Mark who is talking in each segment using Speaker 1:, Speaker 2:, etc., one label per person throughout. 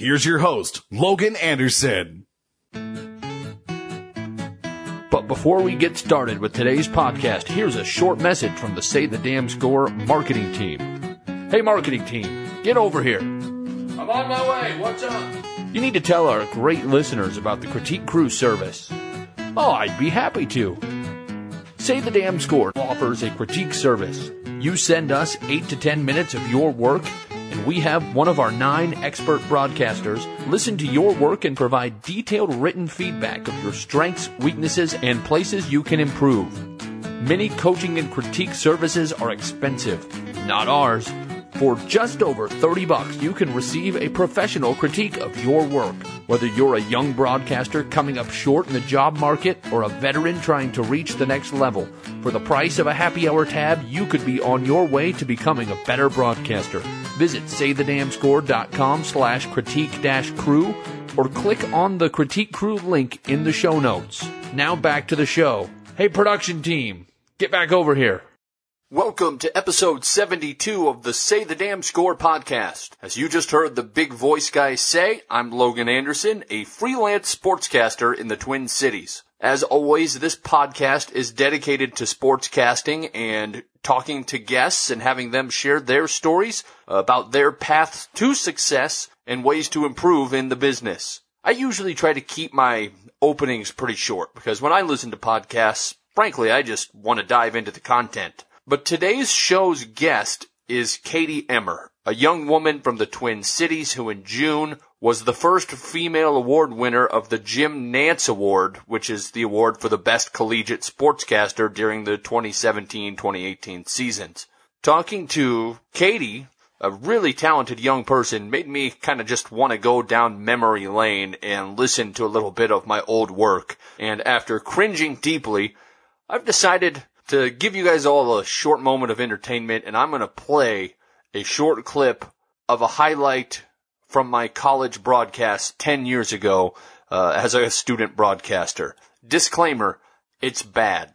Speaker 1: Here's your host, Logan Anderson.
Speaker 2: But before we get started with today's podcast, here's a short message from the Say the Damn Score marketing team. Hey, marketing team, get over here. I'm on my way. What's up? You need to tell our great listeners about the Critique Crew service. Oh, I'd be happy to. Say the Damn Score offers a critique service. You send us 8 to 10 minutes of your work, and we have one of our nine expert broadcasters listen to your work and provide detailed written feedback of your strengths, weaknesses, and places you can improve. Many coaching and critique services are expensive, not ours. For just over 30 bucks, you can receive a professional critique of your work. Whether you're a young broadcaster coming up short in the job market or a veteran trying to reach the next level, for the price of a happy hour tab, you could be on your way to becoming a better broadcaster. Visit saythedamnscore.com slash critique dash crew or click on the critique crew link in the show notes. Now back to the show. Hey production team, get back over here. Welcome to episode 72 of the Say the Damn Score podcast. As you just heard the big voice guy say, I'm Logan Anderson, a freelance sportscaster in the Twin Cities. As always, this podcast is dedicated to sportscasting and talking to guests and having them share their stories about their paths to success and ways to improve in the business. I usually try to keep my openings pretty short because when I listen to podcasts, frankly, I just want to dive into the content. But today's show's guest is Katie Emmer, a young woman from the Twin Cities who in June was the first female award winner of the Jim Nantz Award, which is the award for the best collegiate sportscaster during the 2017-2018 seasons. Talking to Katie, a really talented young person, made me kind of just want to go down memory lane and listen to a little bit of my old work. And after cringing deeply, I've decided to give you guys all a short moment of entertainment, and I'm going to play a short clip of a highlight from my college broadcast 10 years ago uh, as a student broadcaster. Disclaimer, it's bad.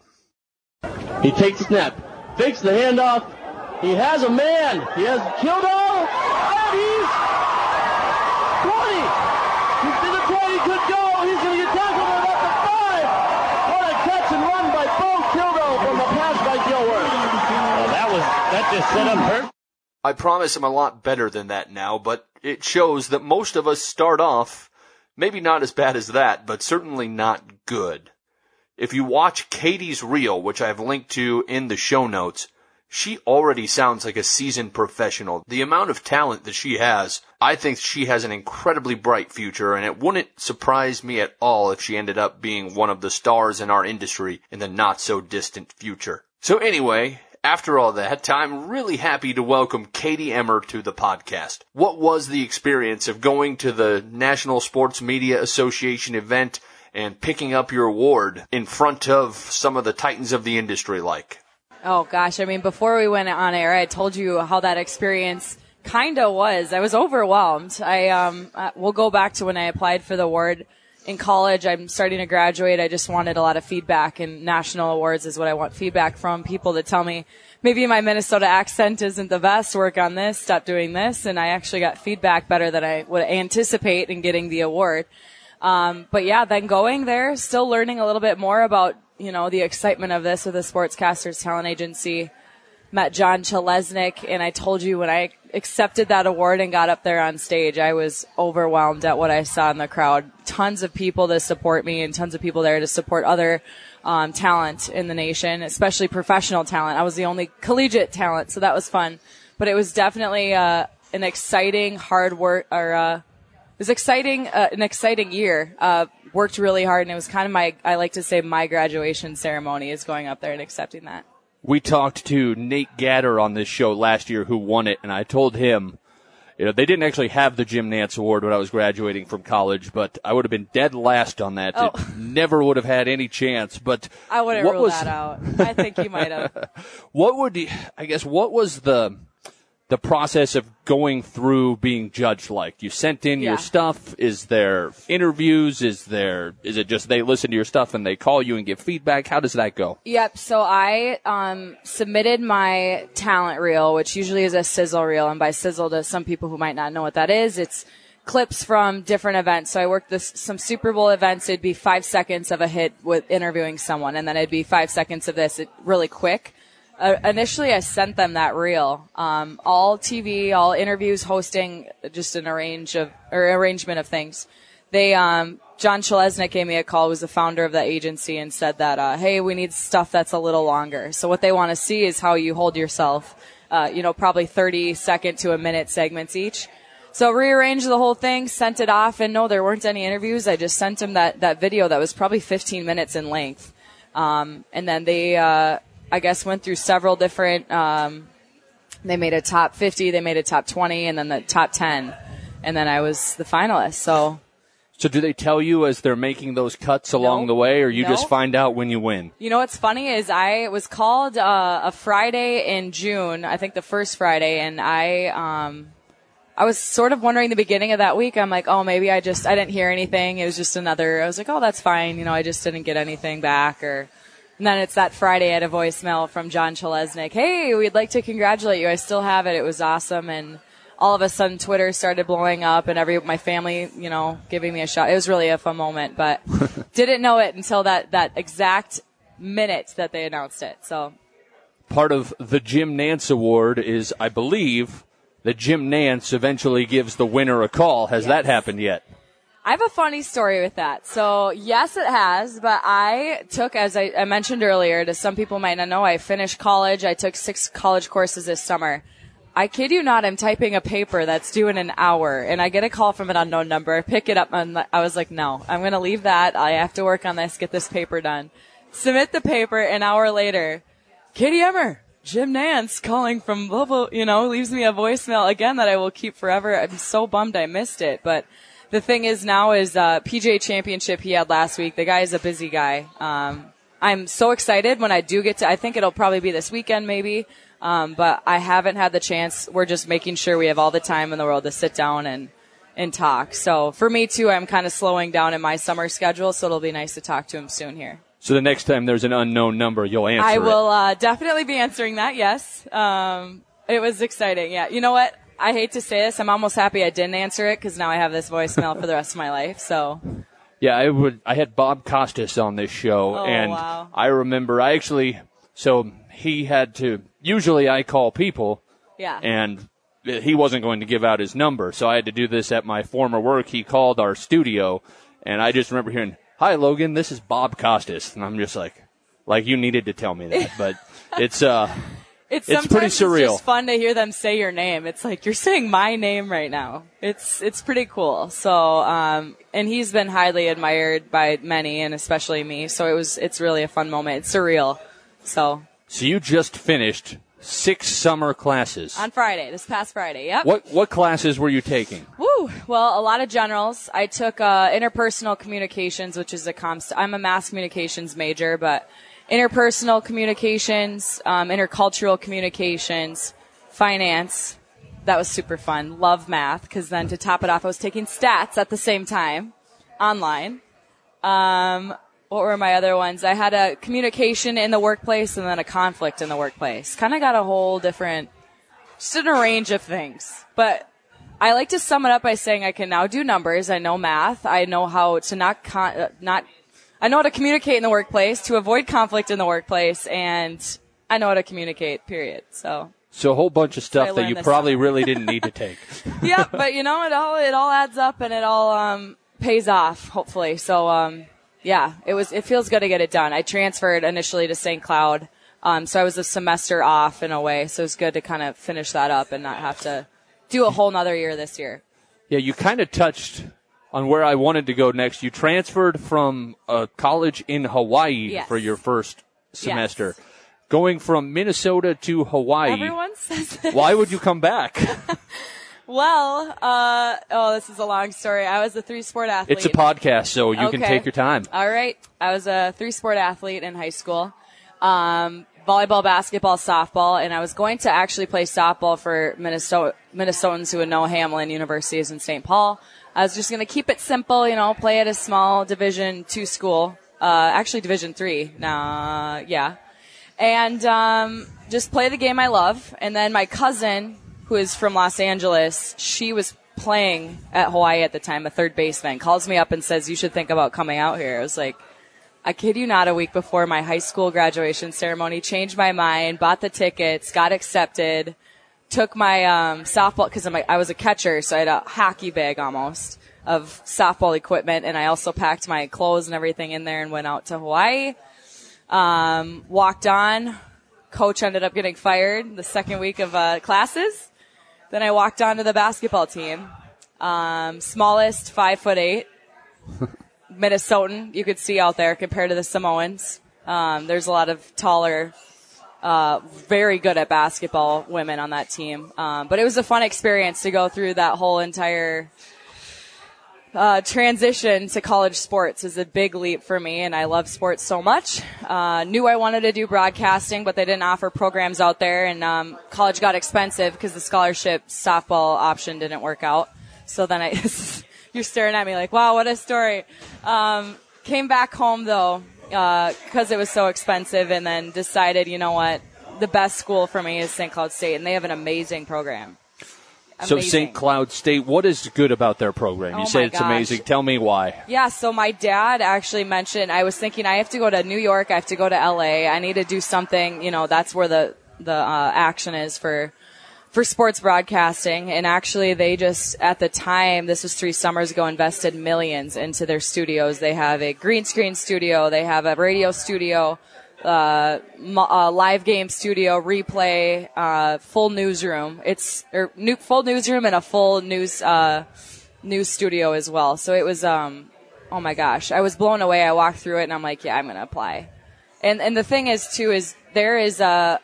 Speaker 3: He takes snap, fakes the handoff. He has a man. He has killed and he's 20. He's to the 20. Could go. He's going to get tackled at the five. What a catch and run by Bo Kildo from the pass by Gilworth.
Speaker 4: Well, that was that just set up her.
Speaker 2: I promise I'm a lot better than that now, but it shows that most of us start off maybe not as bad as that, but certainly not good. If you watch Katie's reel, which I've linked to in the show notes, she already sounds like a seasoned professional. The amount of talent that she has, I think she has an incredibly bright future, and it wouldn't surprise me at all if she ended up being one of the stars in our industry in the not so distant future. So anyway, after all that, I'm really happy to welcome Katie Emmer to the podcast. What was the experience of going to the National Sports Media Association event and picking up your award in front of some of the titans of the industry like?
Speaker 5: Oh gosh, I mean, before we went on air, I told you how that experience kind of was. I was overwhelmed. I um, uh, we'll go back to when I applied for the award in college. I'm starting to graduate. I just wanted a lot of feedback, and national awards is what I want feedback from people that tell me maybe my Minnesota accent isn't the best. Work on this. Stop doing this. And I actually got feedback better than I would anticipate in getting the award. Um, but yeah, then going there, still learning a little bit more about you know the excitement of this with the Sportscasters Talent Agency. Met John Chelesnik, and I told you when I accepted that award and got up there on stage, I was overwhelmed at what I saw in the crowd. Tons of people to support me, and tons of people there to support other um, talent in the nation, especially professional talent. I was the only collegiate talent, so that was fun. But it was definitely uh, an exciting, hard work, or uh, it was exciting, uh, an exciting year. Uh, worked really hard, and it was kind of my, I like to say, my graduation ceremony is going up there and accepting that.
Speaker 2: We talked to Nate Gatter on this show last year who won it, and I told him you know, they didn't actually have the Jim Nantz Award when I was graduating from college, but I would have been dead last on that.
Speaker 5: Oh.
Speaker 2: Never would have had any chance. But
Speaker 5: I wouldn't rule
Speaker 2: was,
Speaker 5: that out. I think you might have.
Speaker 2: What would you, I guess what was the the process of going through being judged like? You sent in
Speaker 5: Yeah.
Speaker 2: your stuff. Is there interviews? Is there is it just they listen to your stuff and they call you and give feedback? How does that go?
Speaker 5: Yep. So I um, submitted my talent reel, which usually is a sizzle reel, and by sizzle to some people who might not know what that is, it's clips from different events. So I worked this some Super Bowl events. It'd be five seconds of a hit with interviewing someone, and then it'd be five seconds of this, it, really quick. Uh, initially, I sent them that reel. Um, all TV, all interviews, hosting, just an arrange of or arrangement of things. They, um, John Chelesnik gave me a call, was the founder of that agency, and said that, uh, hey, we need stuff that's a little longer. So what they want to see is how you hold yourself. Uh, you know, probably 30 second to a minute segments each. So rearranged the whole thing, sent it off, and no, there weren't any interviews. I just sent them that, that video that was probably 15 minutes in length. Um, and then they, uh, I guess went through several different, um, they made a top 50, they made a top 20, and then the top 10. And then I was the finalist. So
Speaker 2: So do they tell you as they're making those cuts along
Speaker 5: No.
Speaker 2: the way, or you
Speaker 5: No.
Speaker 2: just find out when you win?
Speaker 5: You know what's funny is I was called uh, a Friday in June, I think the first Friday, and I um, I was sort of wondering the beginning of that week. I'm like, oh, maybe I just I didn't hear anything. It was just another. I was like, oh, that's fine. You know, I just didn't get anything back, or. And then it's that Friday I had a voicemail from John Chelesnik. Hey, we'd like to congratulate you. I still have it. It was awesome. And all of a sudden Twitter started blowing up and every, my family, you know, giving me a shot. It was really a fun moment, but didn't know it until that, that exact minute that they announced it. So
Speaker 2: Part of the Jim Nantz Award is, I believe, that Jim Nantz eventually gives the winner a call. Has that happened yet?
Speaker 5: I have a funny story with that. So yes, it has, but I took, as I, I mentioned earlier, to some people might not know, I finished college. I took six college courses this summer. I kid you not, I'm typing a paper that's due in an hour and I get a call from an unknown number. I pick it up and I was like, no, I'm going to leave that. I have to work on this, get this paper done. Submit the paper an hour later. Katie Emmer, Jim Nantz calling from blah, blah, you know, leaves me a voicemail again that I will keep forever. I'm so bummed I missed it, but the thing is now is, uh, PGA championship he had last week. The guy is a busy guy. Um, I'm so excited when I do get to, I think it'll probably be this weekend maybe. Um, but I haven't had the chance. We're just making sure we have all the time in the world to sit down and, and talk. So for me too, I'm kind of slowing down in my summer schedule. So it'll be nice to talk to him soon here.
Speaker 2: So the next time there's an unknown number, you'll answer
Speaker 5: I will uh, definitely be answering that. Yes, um, it was exciting. Yeah, you know what? I hate to say this. I'm almost happy I didn't answer it because now I have this voicemail for the rest of my life. So
Speaker 2: Yeah, I would. I had Bob Costas on this show,
Speaker 5: Oh,
Speaker 2: and
Speaker 5: wow.
Speaker 2: I remember I actually. So he had to. Usually, I call people,
Speaker 5: yeah,
Speaker 2: and he wasn't going to give out his number, so I had to do this at my former work. He called our studio, and I just remember hearing, "Hi, Logan, this is Bob Costas," and I'm just like, like you needed to tell me that, but it's uh.
Speaker 5: It's,
Speaker 2: it's pretty
Speaker 5: It's just fun to hear them say your name. It's like you're saying my name right now. It's it's pretty cool. So um, and he's been highly admired by many, and especially me. So it was it's really a fun moment. It's surreal. So
Speaker 2: So you just finished six summer classes.
Speaker 5: on Friday, this past Friday, yep.
Speaker 2: What what classes were you taking?
Speaker 5: Woo! Well, a lot of generals. I took uh, interpersonal communications, which is a comst. I'm a mass communications major, but interpersonal communications, um, intercultural communications, finance. That was super fun. Love math because then to top it off, I was taking stats at the same time, online. Um, what were my other ones? I had a communication in the workplace and then a conflict in the workplace. Kind of got a whole different, just in a range of things. But I like to sum it up by saying I can now do numbers. I know math. I know how to not con- not. I know how to communicate in the workplace to avoid conflict in the workplace, and I know how to communicate. Period. So
Speaker 2: So a whole bunch of stuff that you probably really didn't need to take.
Speaker 5: yeah, but you know, it all it all adds up and it all um, pays off. Hopefully, so um, yeah, it was. It feels good to get it done. I transferred initially to St. Cloud, um, so I was a semester off in a way. So it's good to kind of finish that up and not have to do a whole nother year this year.
Speaker 2: Yeah, you kind of touched on where I wanted to go next. You transferred from a college in Hawaii
Speaker 5: Yes.
Speaker 2: for your first semester. Going from Minnesota to Hawaii.
Speaker 5: Everyone says that.
Speaker 2: Why would you come back?
Speaker 5: Well, uh, oh, this is a long story. I was a three sport athlete.
Speaker 6: It's a podcast, so you can take your time.
Speaker 5: All right. I was a three sport athlete in high school. Um, volleyball, basketball, softball, and I was going to actually play softball for Minnesota, Minnesotans who would know Hamline University is in St. Paul. I was just going to keep it simple, you know, play at a small division two school, uh, actually division three. Nah, yeah. And, um, just play the game I love. And then my cousin, who is from Los Angeles, she was playing at Hawaii at the time, a third baseman, calls me up and says, you should think about coming out here. I was like, I kid you not, a week before my high school graduation ceremony, changed my mind, bought the tickets, got accepted, took my um, softball because I was a catcher, so I had a hockey bag almost of softball equipment, and I also packed my clothes and everything in there and went out to Hawaii. Um, walked on. Coach ended up getting fired the second week of uh, classes. Then I walked on to the basketball team. Um, smallest, five foot eight. Minnesotan you could see out there compared to the Samoans. Um, there's a lot of taller, uh, very good at basketball women on that team. Um, but it was a fun experience to go through that whole entire uh, transition to college sports is a big leap for me, and I love sports so much. Uh, knew I wanted to do broadcasting, but they didn't offer programs out there, and um, college got expensive because the scholarship softball option didn't work out. So then I, you're staring at me like, wow, what a story. Um, came back home though because it was so expensive, and then decided, you know what, the best school for me is St. Cloud State, and they have an amazing program.
Speaker 6: So St. Cloud State, what is good about their program?
Speaker 5: Oh
Speaker 6: you say it's
Speaker 5: gosh.
Speaker 6: amazing. Tell me why.
Speaker 5: Yeah, so my dad actually mentioned I was thinking I have to go to New York, I have to go to LA. I need to do something, you know, that's where the the uh, action is for for sports broadcasting and actually they just at the time this was 3 summers ago invested millions into their studios. They have a green screen studio, they have a radio studio, uh, mo- uh, live game studio, replay, uh, full newsroom. It's or new, full newsroom and a full news uh, news studio as well. So it was, um, oh my gosh, I was blown away. I walked through it and I'm like, yeah, I'm gonna apply. And and the thing is too is there is a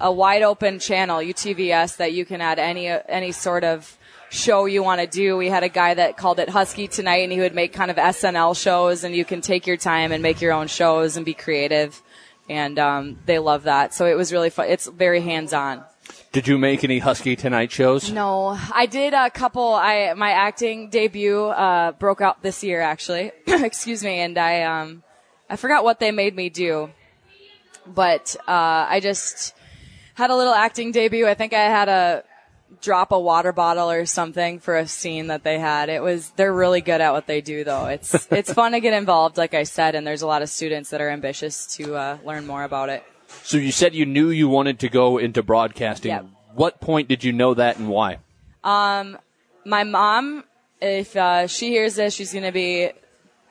Speaker 5: a wide open channel UTVS that you can add any any sort of show you want to do. We had a guy that called it Husky tonight, and he would make kind of SNL shows, and you can take your time and make your own shows and be creative. And um, they love that, so it was really fun. It's very hands on.
Speaker 6: Did you make any Husky Tonight shows?
Speaker 5: No, I did a couple. I my acting debut uh, broke out this year, actually. Excuse me, and I um, I forgot what they made me do, but uh, I just had a little acting debut. I think I had a drop a water bottle or something for a scene that they had. It was they're really good at what they do, though. It's it's fun to get involved, like I said, and there's a lot of students that are ambitious to uh, learn more about it.
Speaker 6: So you said you knew you wanted to go into broadcasting.
Speaker 5: Yep.
Speaker 6: What point did you know that and why?
Speaker 5: Um, my mom, if uh, she hears this, she's gonna be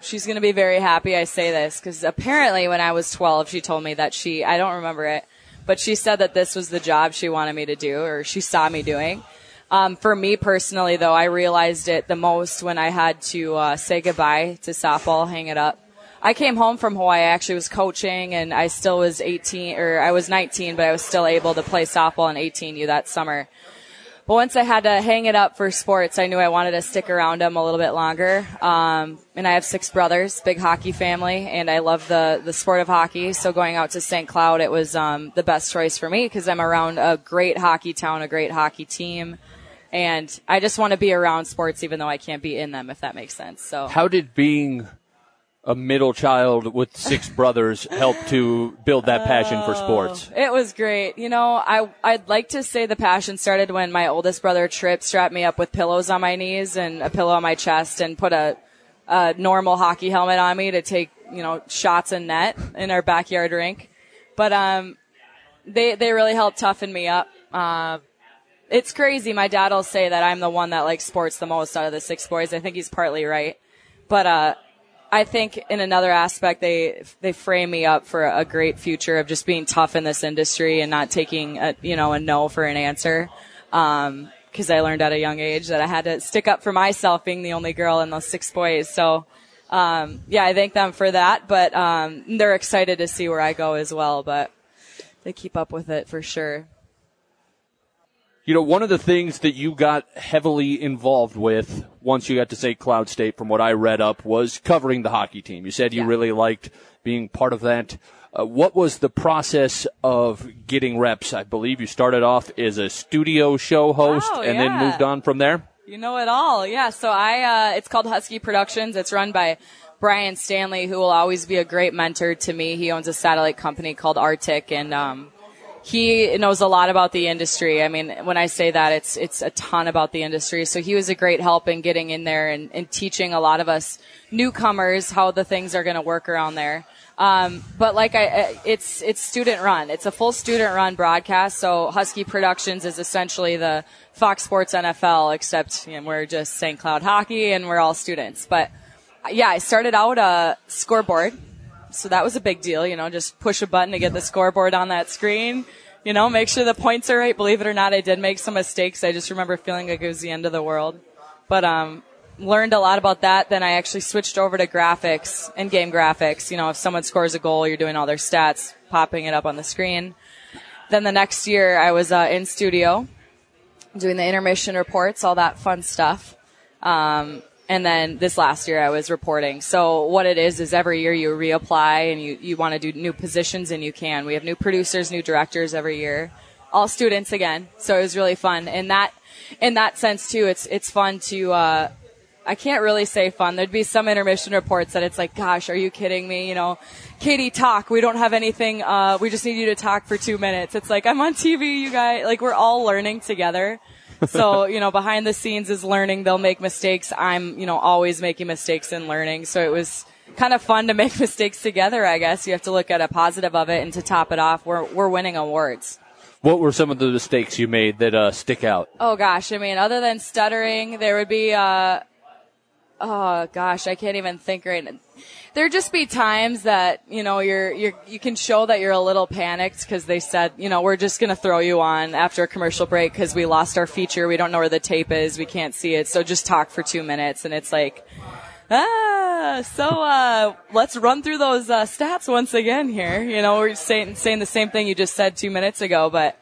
Speaker 5: she's gonna be very happy. I say this because apparently when I was 12, she told me that she I don't remember it, but she said that this was the job she wanted me to do or she saw me doing. Um, for me personally, though, I realized it the most when I had to uh, say goodbye to softball, hang it up. I came home from Hawaii. I actually was coaching, and I still was 18, or I was 19, but I was still able to play softball in 18U that summer. But once I had to hang it up for sports, I knew I wanted to stick around them a little bit longer. Um, and I have six brothers, big hockey family, and I love the the sport of hockey. So going out to St. Cloud, it was um, the best choice for me because I'm around a great hockey town, a great hockey team, and I just want to be around sports, even though I can't be in them, if that makes sense. So
Speaker 6: How did being a middle child with six brothers help to build that passion for sports?
Speaker 5: It was great. You know, I I'd like to say the passion started when my oldest brother Trip strapped me up with pillows on my knees and a pillow on my chest and put a a normal hockey helmet on me to take, you know, shots and net in our backyard rink. But um they they really helped toughen me up. Uh, it's crazy. My dad will say that I'm the one that likes sports the most out of the six boys. I think he's partly right. But uh I think in another aspect, they they frame me up for a great future of just being tough in this industry and not taking a you know a no for an answer. Because I learned at a young age that I had to stick up for myself, being the only girl in those six boys. So um, yeah, I thank them for that. But um, they're excited to see where I go as well. But they keep up with it for sure.
Speaker 2: You know, one of the things that you got heavily involved with once you got to St. Cloud State, from what I read up, was covering the hockey team. You said you
Speaker 5: Yeah.
Speaker 2: really liked being part of that. Uh, what was the process of getting reps? I believe you started off as a studio show host
Speaker 5: Wow,
Speaker 2: and then moved on from there.
Speaker 5: You know it all. Yeah. So I, uh, it's called Husky Productions. It's run by Brian Stanley, who will always be a great mentor to me. He owns a satellite company called Arctic and, um, he knows a lot about the industry. I mean, when I say that, it's, it's a ton about the industry. So he was a great help in getting in there and, and teaching a lot of us newcomers how the things are going to work around there. Um, but like I, it's it's student run. It's a full student run broadcast. So Husky Productions is essentially the Fox Sports NFL, except you know, we're just St. Cloud hockey and we're all students. But yeah, I started out a scoreboard, so that was a big deal. You know, just push a button to get the scoreboard on that screen. You know, make sure the points are right. Believe it or not, I did make some mistakes. I just remember feeling like it was the end of the world. But um, learned a lot about that. Then I actually switched over to graphics and game graphics. You know, if someone scores a goal, you're doing all their stats, popping it up on the screen. Then the next year, I was uh, in studio doing the intermission reports, all that fun stuff. Um, and then this last year I was reporting. So what it is is every year you reapply and you, you want to do new positions and you can. We have new producers, new directors every year. All students again. So it was really fun. And that, in that sense too, it's, it's fun to, uh, I can't really say fun. There'd be some intermission reports that it's like, gosh, are you kidding me? You know, Katie, talk. We don't have anything. Uh, we just need you to talk for two minutes. It's like, I'm on TV, you guys. Like, we're all learning together. So, you know, behind the scenes is learning. They'll make mistakes. I'm, you know, always making mistakes and learning. So it was kind of fun to make mistakes together, I guess. You have to look at a positive of it and to top it off, we're, we're winning awards.
Speaker 2: What were some of the mistakes you made that uh, stick out?
Speaker 5: Oh gosh, I mean, other than stuttering, there would be, uh, oh gosh, I can't even think right now. There'd just be times that, you know, you're, you're, you can show that you're a little panicked because they said, you know, we're just going to throw you on after a commercial break because we lost our feature. We don't know where the tape is. We can't see it. So just talk for two minutes. And it's like, ah, so, uh, let's run through those, uh, stats once again here. You know, we're saying, saying the same thing you just said two minutes ago, but,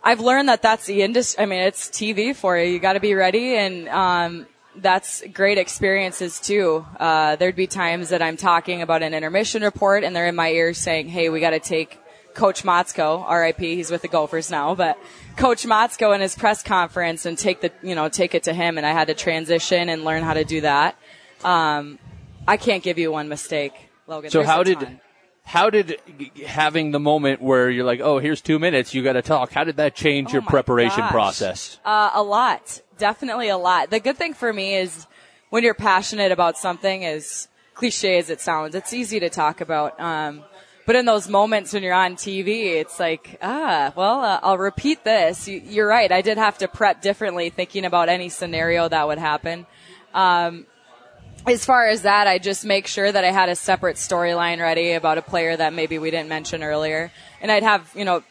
Speaker 5: I've learned that that's the industry. I mean, it's TV for you. You got to be ready, and um, that's great experiences too. Uh, there'd be times that I'm talking about an intermission report, and they're in my ear saying, "Hey, we got to take Coach Motzko, R.I.P. He's with the Gophers now, but Coach Motzko in his press conference and take the you know take it to him." And I had to transition and learn how to do that. Um, I can't give you one mistake, Logan.
Speaker 2: So
Speaker 5: There's
Speaker 2: how did how did having the moment where you're like, oh, here's two minutes, you got to talk? How did that change your
Speaker 5: Oh my
Speaker 2: preparation
Speaker 5: gosh.
Speaker 2: process?
Speaker 5: Uh, a lot. Definitely a lot. The good thing for me is when you're passionate about something, as cliche as it sounds, it's easy to talk about. Um, but in those moments when you're on TV, it's like, ah, well, uh, I'll repeat this. You, you're right. I did have to prep differently thinking about any scenario that would happen. Um, as far as that, I just make sure that I had a separate storyline ready about a player that maybe we didn't mention earlier. And I'd have, you know,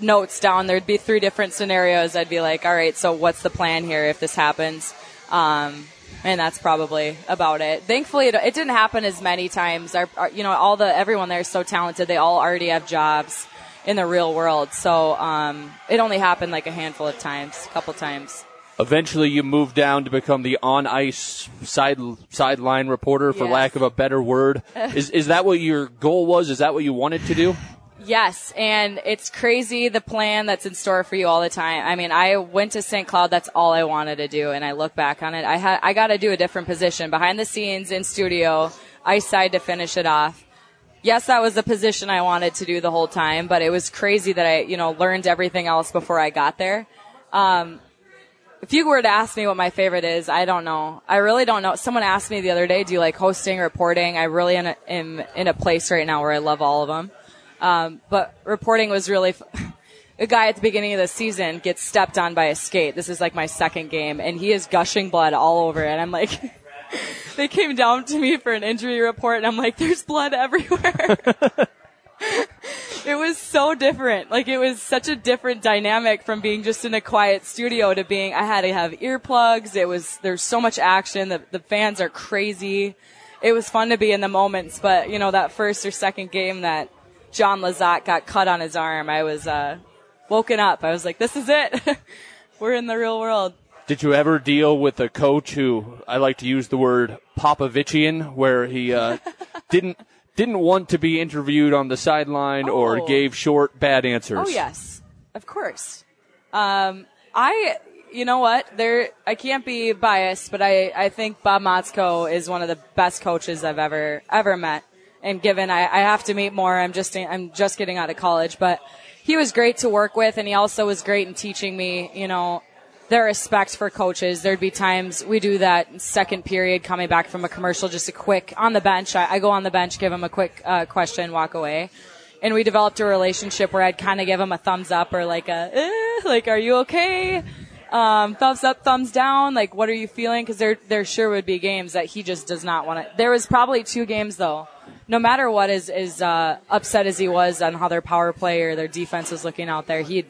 Speaker 5: notes down. There'd be three different scenarios. I'd be like, all right, so what's the plan here if this happens? Um, and that's probably about it. Thankfully, it, it didn't happen as many times. Our, our, you know, all the, everyone there is so talented. They all already have jobs in the real world. So, um, it only happened like a handful of times, a couple times.
Speaker 2: Eventually, you moved down to become the on ice side sideline reporter, for
Speaker 5: Yes.
Speaker 2: lack of a better word. is is that what your goal was? Is that what you wanted to do?
Speaker 5: Yes, and it's crazy the plan that's in store for you all the time. I mean, I went to St. Cloud. That's all I wanted to do, and I look back on it. I had I got to do a different position behind the scenes in studio, I decided to finish it off. Yes, that was the position I wanted to do the whole time, but it was crazy that I, you know, learned everything else before I got there. Um, if you were to ask me what my favorite is, I don't know. I really don't know. Someone asked me the other day, "Do you like hosting, reporting?" I really am in a place right now where I love all of them. Um, but reporting was really. F- a guy at the beginning of the season gets stepped on by a skate. This is like my second game, and he is gushing blood all over it. I'm like, they came down to me for an injury report, and I'm like, there's blood everywhere. it was so different. Like it was such a different dynamic from being just in a quiet studio to being. I had to have earplugs. It was there's so much action. The the fans are crazy. It was fun to be in the moments, but you know that first or second game that John Lazat got cut on his arm, I was uh woken up. I was like, this is it. We're in the real world.
Speaker 2: Did you ever deal with a coach who I like to use the word Popovichian, where he uh, didn't didn't want to be interviewed on the sideline or
Speaker 5: Oh.
Speaker 2: gave short bad answers?
Speaker 5: Oh yes, of course. Um, I, you know what? There, I can't be biased, but I, I think Bob Motzko is one of the best coaches I've ever ever met. And given I, I have to meet more, I'm just I'm just getting out of college, but he was great to work with, and he also was great in teaching me, you know, their respect for coaches. There'd be times we do that second period coming back from a commercial, just a quick on the bench. I, I go on the bench, give him a quick uh, question, walk away. And we developed a relationship where I'd kind of give him a thumbs up or like a, eh, like, are you okay? Um, thumbs up, thumbs down. Like, what are you feeling? Cause there, there sure would be games that he just does not want to. There was probably two games though. No matter what is, is, uh, upset as he was on how their power play or their defense was looking out there, he'd,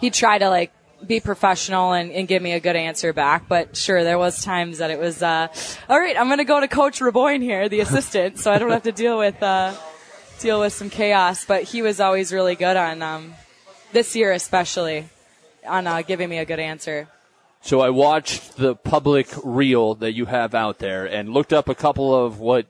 Speaker 5: he'd try to like be professional and, and give me a good answer back. But sure, there was times that it was, uh, all right, I'm going to go to Coach Raboyne here, the assistant, so I don't have to deal with, uh, deal with some chaos. But he was always really good on, um, this year especially, on, uh, giving me a good answer.
Speaker 2: So I watched the public reel that you have out there and looked up a couple of what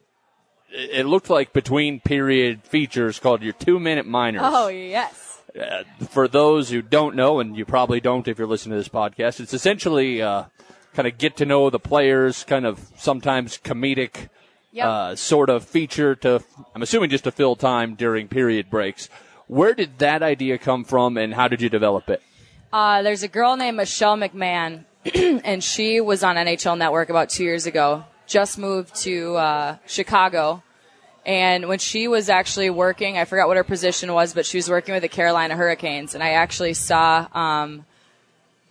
Speaker 2: it looked like between period features called your two minute minors.
Speaker 5: Oh, yes.
Speaker 2: Uh, for those who don't know, and you probably don't if you're listening to this podcast, it's essentially uh, kind of get to know the players, kind of sometimes comedic
Speaker 5: Yep.
Speaker 2: uh, sort of feature to, I'm assuming just to fill time during period breaks. Where did that idea come from, and how did you develop it?
Speaker 5: Uh, there's a girl named Michelle McMahon, and she was on NHL Network about two years ago. Just moved to uh, Chicago, and when she was actually working, I forgot what her position was, but she was working with the Carolina Hurricanes, and I actually saw. Um,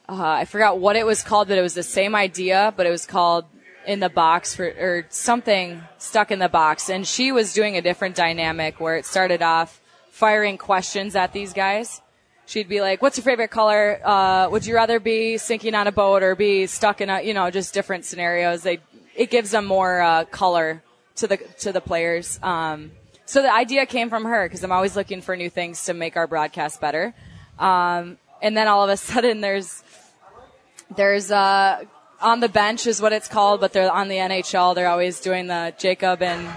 Speaker 5: uh, I forgot what it was called, but it was the same idea, but it was called in the box for or something stuck in the box, and she was doing a different dynamic where it started off firing questions at these guys she'd be like, "What's your favorite color? Uh, would you rather be sinking on a boat or be stuck in a, you know, just different scenarios?" They it gives them more uh, color to the to the players. Um, so the idea came from her because I'm always looking for new things to make our broadcast better. Um, and then all of a sudden, there's there's uh, on the bench is what it's called, but they're on the NHL. They're always doing the Jacob and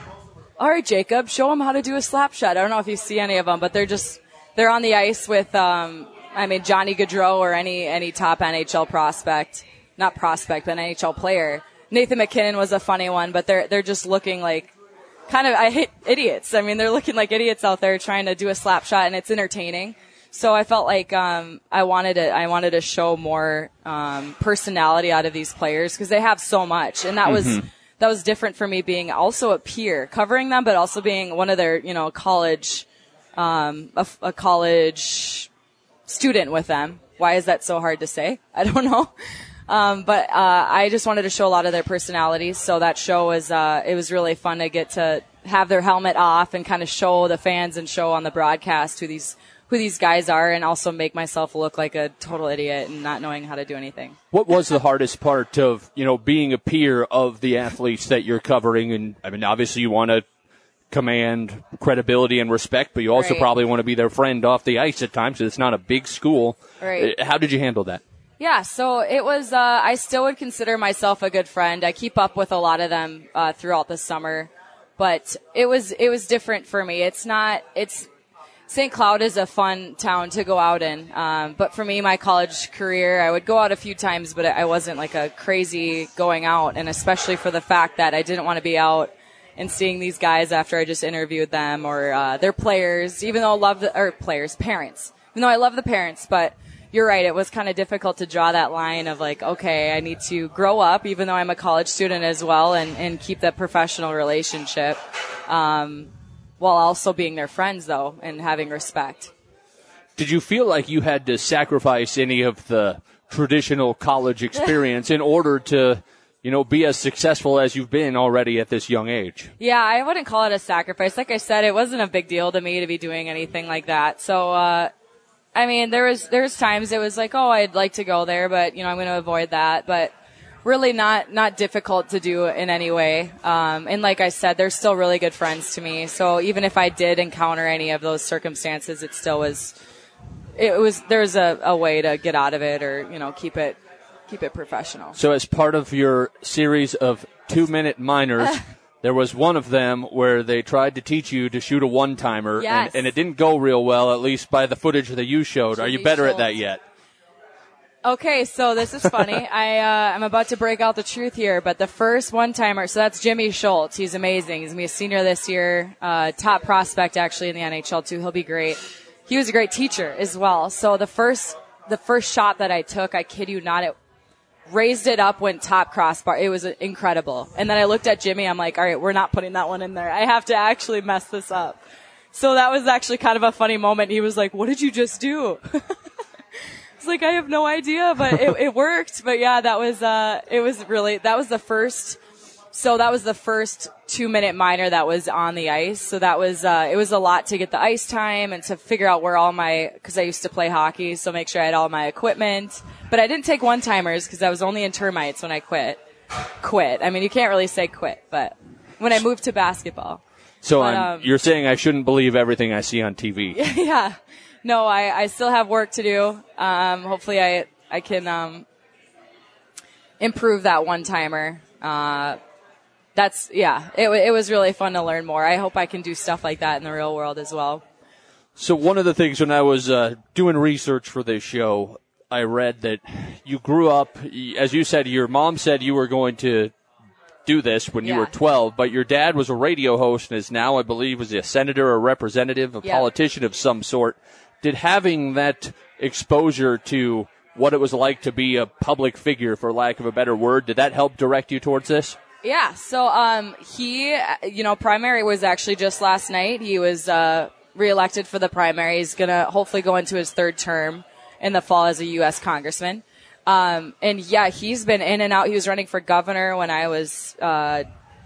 Speaker 5: all right, Jacob, show them how to do a slap shot. I don't know if you see any of them, but they're just they're on the ice with, um, I mean, Johnny Gaudreau or any any top NHL prospect, not prospect, but NHL player. Nathan MacKinnon was a funny one, but they're they're just looking like kind of I hate idiots. I mean, they're looking like idiots out there trying to do a slap shot, and it's entertaining. So I felt like um, I wanted to I wanted to show more um, personality out of these players because they have so much, and that was that was different for me being also a peer covering them, but also being one of their you know college um, a, a college student with them. Why is that so hard to say? I don't know. Um, but uh, I just wanted to show a lot of their personalities. So that show was uh, it was really fun to get to have their helmet off and kind of show the fans and show on the broadcast who these who these guys are, and also make myself look like a total idiot and not knowing how to do anything.
Speaker 2: What was the hardest part of, you know, being a peer of the athletes that you're covering? And I mean, obviously you want to command credibility and respect, but you also
Speaker 5: Right.
Speaker 2: probably want to be their friend off the ice at times. So it's not a big school.
Speaker 5: Right.
Speaker 2: How did you handle that?
Speaker 5: Yeah, so it was. Uh, I still would consider myself a good friend. I keep up with a lot of them uh, throughout the summer, but it was it was different for me. It's not. It's St. Cloud is a fun town to go out in, um, but for me, my college career, I would go out a few times, but I wasn't like a crazy going out, and especially for the fact that I didn't want to be out and seeing these guys after I just interviewed them or uh, their players, even though I love the or players, parents. Even though I love the parents, but you're right. It was kind of difficult to draw that line of like, okay, I need to grow up, even though I'm a college student as well, and and keep that professional relationship, um, while also being their friends though and having respect.
Speaker 2: Did you feel like you had to sacrifice any of the traditional college experience in order to, you know, be as successful as you've been already at this young age?
Speaker 5: Yeah, I wouldn't call it a sacrifice. Like I said, it wasn't a big deal to me to be doing anything like that. So, uh, I mean, there was, there was times it was like, oh, I'd like to go there, but, you know, I'm going to avoid that. But really not, not difficult to do in any way. Um, and like I said, they're still really good friends to me. So even if I did encounter any of those circumstances, it still was, it was there's a, a way to get out of it or you know keep it keep it professional.
Speaker 2: So, as part of your series of two minute minors, there was one of them where they tried to teach you to shoot a one timer,
Speaker 5: Yes.
Speaker 2: and, and it didn't go real well, at least by the footage that you showed. Are you better at that yet?
Speaker 5: Okay, so this is funny. I uh, I'm about to break out the truth here, but the first one timer. So that's Jimmy Schuldt. He's amazing. He's gonna be a senior this year. Uh, top prospect actually in the NHL too. He'll be great. He was a great teacher as well. So the first the first shot that I took, I kid you not, it raised it up, went top crossbar. It was incredible. And then I looked at Jimmy. I'm like, all right, we're not putting that one in there. I have to actually mess this up. So that was actually kind of a funny moment. He was like, what did you just do? It's like I have no idea, but it, it worked. But yeah, that was uh, it was really that was the first. So that was the first two minute minor that was on the ice. So that was uh, it was a lot to get the ice time and to figure out where all my because I used to play hockey, so make sure I had all my equipment. But I didn't take one timers because I was only in termites when I quit. Quit. I mean, you can't really say quit, but when I moved to basketball.
Speaker 2: So
Speaker 5: But, um,
Speaker 2: you're saying I shouldn't believe everything I see on TV.
Speaker 5: yeah. No, I, I still have work to do. Um, hopefully I, I can, um, improve that one timer. Uh, that's, yeah, it, it was really fun to learn more. I hope I can do stuff like that in the real world as well.
Speaker 2: So one of the things when I was uh, doing research for this show, I read that you grew up, as you said, your mom said you were going to do this when you were 12, but your dad was a radio host and is now, I believe, was a senator or representative, a
Speaker 5: Yeah.
Speaker 2: politician of some sort. Did having that exposure to what it was like to be a public figure, for lack of a better word, did that help direct you towards this?
Speaker 5: Yeah. So, um, he, you know, primary was actually just last night. He was, uh, reelected for the primary. He's gonna hopefully go into his third term in the fall as a U.S. congressman. Um, and yeah, he's been in and out. He was running for governor when I was, uh,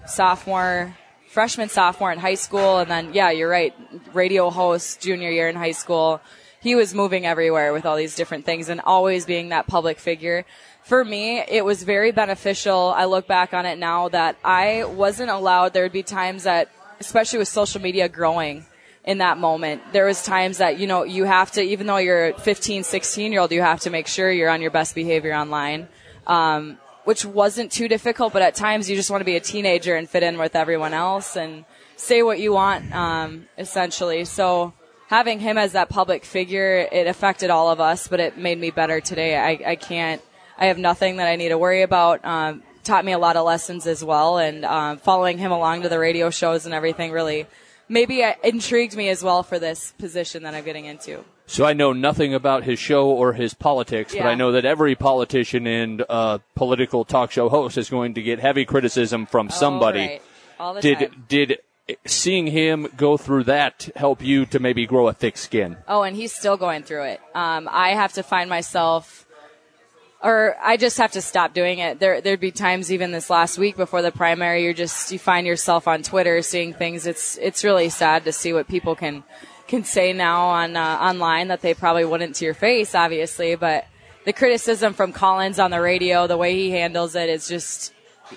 Speaker 5: sophomore, freshman, sophomore in high school. And then, yeah, you're right. Radio host junior year in high school. He was moving everywhere with all these different things and always being that public figure. For me, it was very beneficial. I look back on it now that I wasn't allowed. There would be times that, especially with social media growing, in that moment. There was times that, you know, you have to, even though you're 15, 16 year old, you have to make sure you're on your best behavior online. Um, which wasn't too difficult, but at times you just want to be a teenager and fit in with everyone else and say what you want, um, essentially. So having him as that public figure, it affected all of us, but it made me better today. I, I can't, I have nothing that I need to worry about. Um, taught me a lot of lessons as well, and um, following him along to the radio shows and everything really maybe uh, intrigued me as well for this position that I'm getting into.
Speaker 2: So I know nothing about his show or his politics, but I know that every politician and uh, political talk show host is going to get heavy criticism from somebody.
Speaker 5: Oh, right. All the
Speaker 2: Did
Speaker 5: time.
Speaker 2: did seeing him go through that help you to maybe grow a thick skin?
Speaker 5: Oh, and he's still going through it. Um, I have to find myself, or I just have to stop doing it. There, there'd be times even this last week before the primary, you're just you find yourself on Twitter seeing things. It's it's really sad to see what people can can say now on uh, online that they probably wouldn't to your face, obviously. But the criticism from Collins on the radio, the way he handles it, is just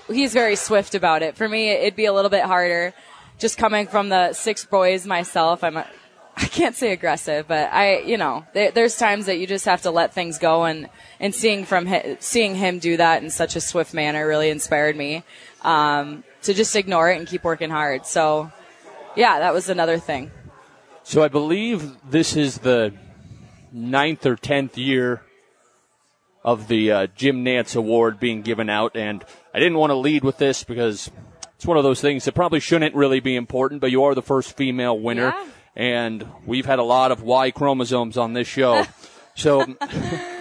Speaker 5: he's very swift about it. For me, it'd be a little bit harder. Just coming from the six boys myself, I'm a, I can't say aggressive, but I, you know, there, there's times that you just have to let things go, and and seeing from hi, seeing him do that in such a swift manner really inspired me um, to just ignore it and keep working hard. So, yeah, that was another thing.
Speaker 2: So I believe this is the ninth or tenth year of the uh, Jim Nantz Award being given out, and I didn't want to lead with this because it's one of those things that probably shouldn't really be important, but you are the first female winner,
Speaker 5: Yeah.
Speaker 2: And we've had a lot of Y chromosomes on this show. so,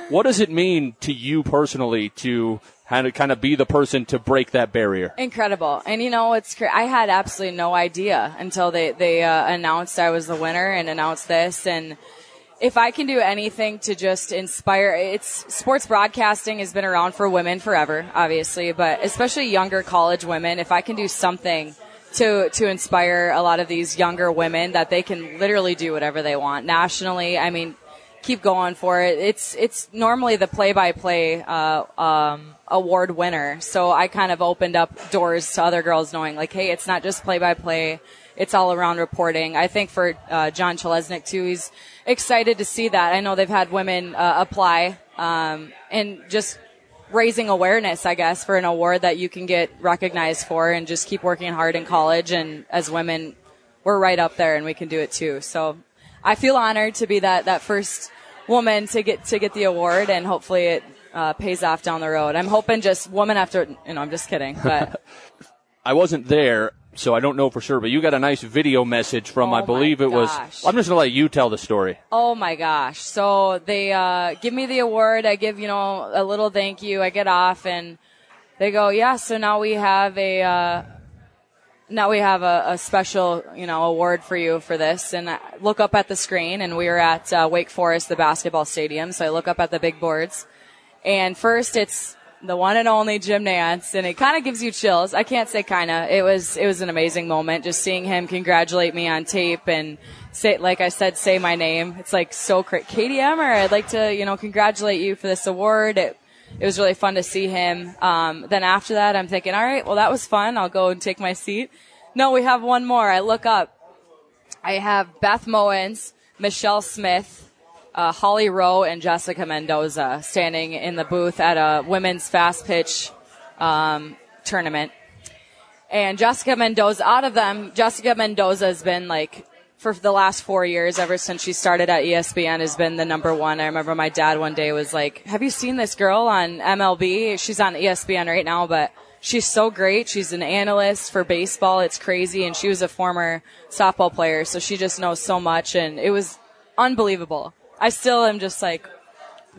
Speaker 2: what does it mean to you personally to kind of, kind of be the person to break that barrier?
Speaker 5: Incredible. And you know, it's cra- I had absolutely no idea until they they uh, announced I was the winner and announced this and if I can do anything to just inspire, it's sports broadcasting has been around for women forever, obviously, but especially younger college women. If I can do something to to inspire a lot of these younger women that they can literally do whatever they want nationally, I mean, keep going for it. It's it's normally the play-by-play uh, um, award winner, so I kind of opened up doors to other girls knowing like, hey, it's not just play-by-play. It's all around reporting. I think for uh, John Chelesnik too, he's excited to see that. I know they've had women uh, apply um, and just raising awareness, I guess, for an award that you can get recognized for and just keep working hard in college. And as women, we're right up there and we can do it too. So I feel honored to be that, that first woman to get, to get the award and hopefully it uh, pays off down the road. I'm hoping just woman after, you know, I'm just kidding, but.
Speaker 2: I wasn't there, so I don't know for sure, but you got a nice video message from,
Speaker 5: Oh
Speaker 2: I believe it was. I'm just to let you tell the story.
Speaker 5: Oh my gosh. So they uh, give me the award. I give, you know, a little thank you. I get off and they go, yeah, so now we have a, uh, now we have a, a special, you know, award for you for this. And I look up at the screen and we are at uh, Wake Forest, the basketball stadium. So I look up at the big boards and first it's the one and only Jim Nantz and it kind of gives you chills. I can't say kind of. It was, it was an amazing moment just seeing him congratulate me on tape and say, like I said, say my name. It's like so great. Katie Emmer, I'd like to, you know, congratulate you for this award. It, it was really fun to see him. Um, then after that, I'm thinking, all right, well, that was fun. I'll go and take my seat. No, we have one more. I look up. I have Beth Mowins, Michele Smith, uh, Holly Rowe, and Jessica Mendoza standing in the booth at a women's fast pitch um, tournament. And Jessica Mendoza, out of them, Jessica Mendoza has been like for the last four years, ever since she started at ESPN, has been the number one. I remember my dad one day was like, "Have you seen this girl on MLB? She's on ESPN right now, but she's so great. She's an analyst for baseball. It's crazy, and she was a former softball player, so she just knows so much, and it was unbelievable. I still am just like."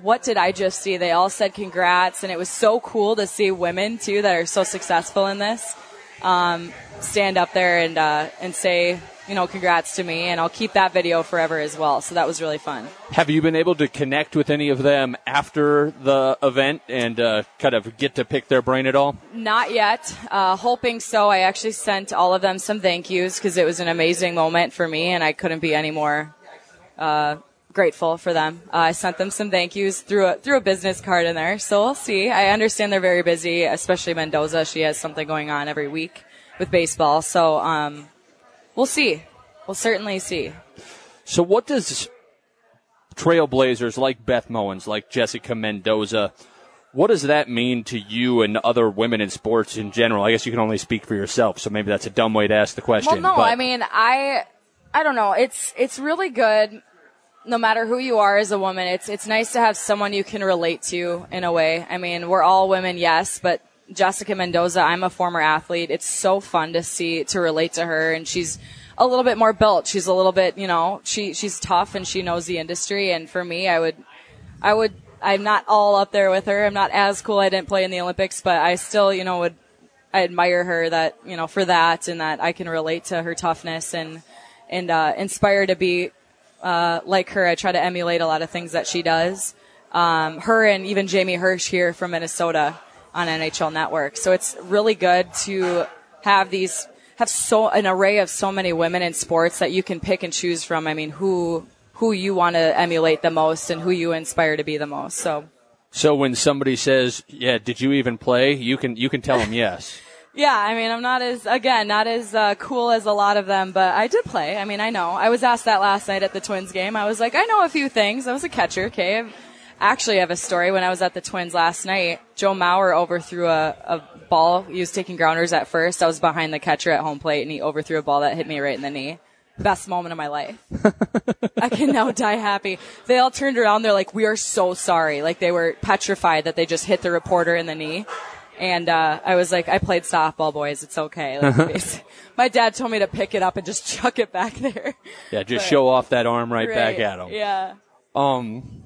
Speaker 5: What did I just see? They all said congrats, and it was so cool to see women too that are so successful in this um, stand up there and uh, and say, you know, congrats to me, and I'll keep that video forever as well. So that was really fun.
Speaker 2: Have you been able to connect with any of them after the event and uh, kind of get to pick their brain at all?
Speaker 5: Not yet. Uh, hoping so. I actually sent all of them some thank yous because it was an amazing moment for me, and I couldn't be any more uh, grateful for them. Uh, I sent them some thank yous through a, through a business card in there. So we'll see. I understand they're very busy, especially Mendoza. She has something going on every week with baseball. So um, we'll see. We'll certainly see.
Speaker 2: So what does trailblazers like Beth Mowins, like Jessica Mendoza, what does that mean to you and other women in sports in general? I guess you can only speak for yourself, so maybe that's a dumb way to ask the question.
Speaker 5: Well, no,
Speaker 2: but
Speaker 5: I mean, I, I don't know. It's it's really good. No matter who you are as a woman, it's it's nice to have someone you can relate to in a way. I mean, we're all women, yes, but Jessica Mendoza, I'm a former athlete. It's so fun to see to relate to her, and she's a little bit more built. She's a little bit, you know, she she's tough and she knows the industry. And for me, I would, I would, I'm not all up there with her. I'm not as cool. I didn't play in the Olympics, but I still, you know, would I admire her that you know for that and that I can relate to her toughness and and uh, inspire to be uh, like her. I try to emulate a lot of things that she does. Um, her and even Jamie Hersch here from Minnesota on NHL Network. So it's really good to have these have so an array of so many women in sports that you can pick and choose from. I mean, who who you want to emulate the most and who you inspire to be the most. So
Speaker 2: so when somebody says, "Yeah, did you even play?" you can you can tell them yes.
Speaker 5: Yeah, I mean, I'm not as again not as uh, cool as a lot of them, but I did play. I mean, I know. I was asked that last night at the Twins game. I was like, I know a few things. I was a catcher. Okay, I've, actually, I have a story. When I was at the Twins last night, Joe Mauer overthrew a, a ball. He was taking grounders at first. I was behind the catcher at home plate, and he overthrew a ball that hit me right in the knee. Best moment of my life. I can now die happy. They all turned around. They're like, "We are so sorry." Like they were petrified that they just hit the reporter in the knee. And uh, I was like, I played softball, boys. It's okay. Like, my dad told me to pick it up and just chuck it back there.
Speaker 2: Yeah, just
Speaker 5: But-
Speaker 2: show off that arm right, back at him.
Speaker 5: Yeah.
Speaker 2: Um,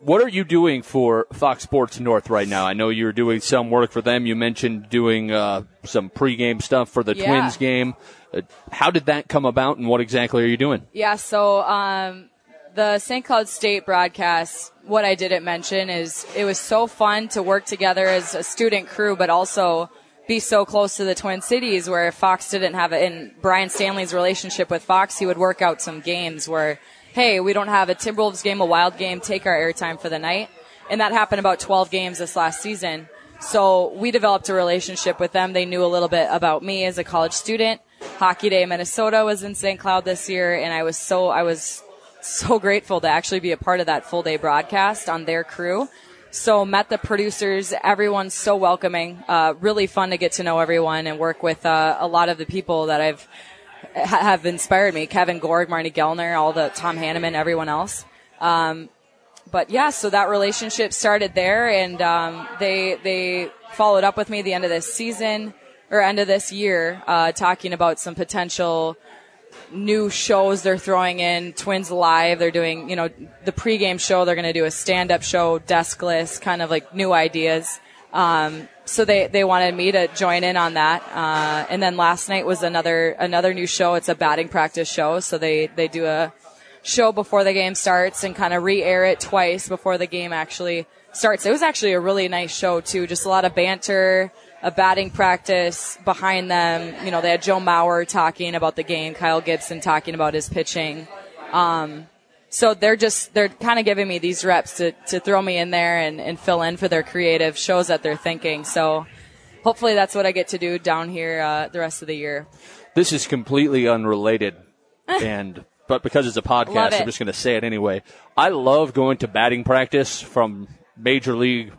Speaker 2: what are you doing for Fox Sports North right now? I know you're doing some work for them. You mentioned doing uh, some pregame stuff for the
Speaker 5: Yeah.
Speaker 2: Twins game. Uh, how did that come about, and what exactly are you doing?
Speaker 5: Yeah, so um, the St. Cloud State broadcast, what I didn't mention is it was so fun to work together as a student crew, but also be so close to the Twin Cities where Fox didn't have it. In Brian Stanley's relationship with Fox, he would work out some games where, hey, we don't have a Timberwolves game, a Wild game, take our airtime for the night. And that happened about 12 games this last season. So we developed a relationship with them. They knew a little bit about me as a college student. Hockey Day Minnesota was in St. Cloud this year, and I was so I was so grateful to actually be a part of that full day broadcast on their crew. So met the producers. Everyone's so welcoming. Uh, really fun to get to know everyone and work with uh, a lot of the people that I've ha- have inspired me. Kevin Gorg, Marney Gellner, all the Tom Hanneman, everyone else. Um, but yeah, so that relationship started there, and um, they they followed up with me the end of this season or end of this year, uh, talking about some potential new shows they're throwing in. Twins Live, they're doing, you know, the pregame show. They're going to do a stand-up show, deskless, kind of like new ideas. Um, so they they wanted me to join in on that. Uh, and then last night was another another new show. It's a batting practice show. So they they do a show before the game starts and kind of re-air it twice before the game actually starts. It was actually a really nice show too. Just a lot of banter, a batting practice behind them. You know, they had Joe Mauer talking about the game, Kyle Gibson talking about his pitching. Um, so they're just they're kind of giving me these reps to, to throw me in there and, and fill in for their creative shows that they're thinking. So hopefully that's what I get to do down here uh, the rest of the year.
Speaker 2: This is completely unrelated, and but because it's a podcast,
Speaker 5: it.
Speaker 2: I'm just going to say it anyway. I love going to batting practice from major league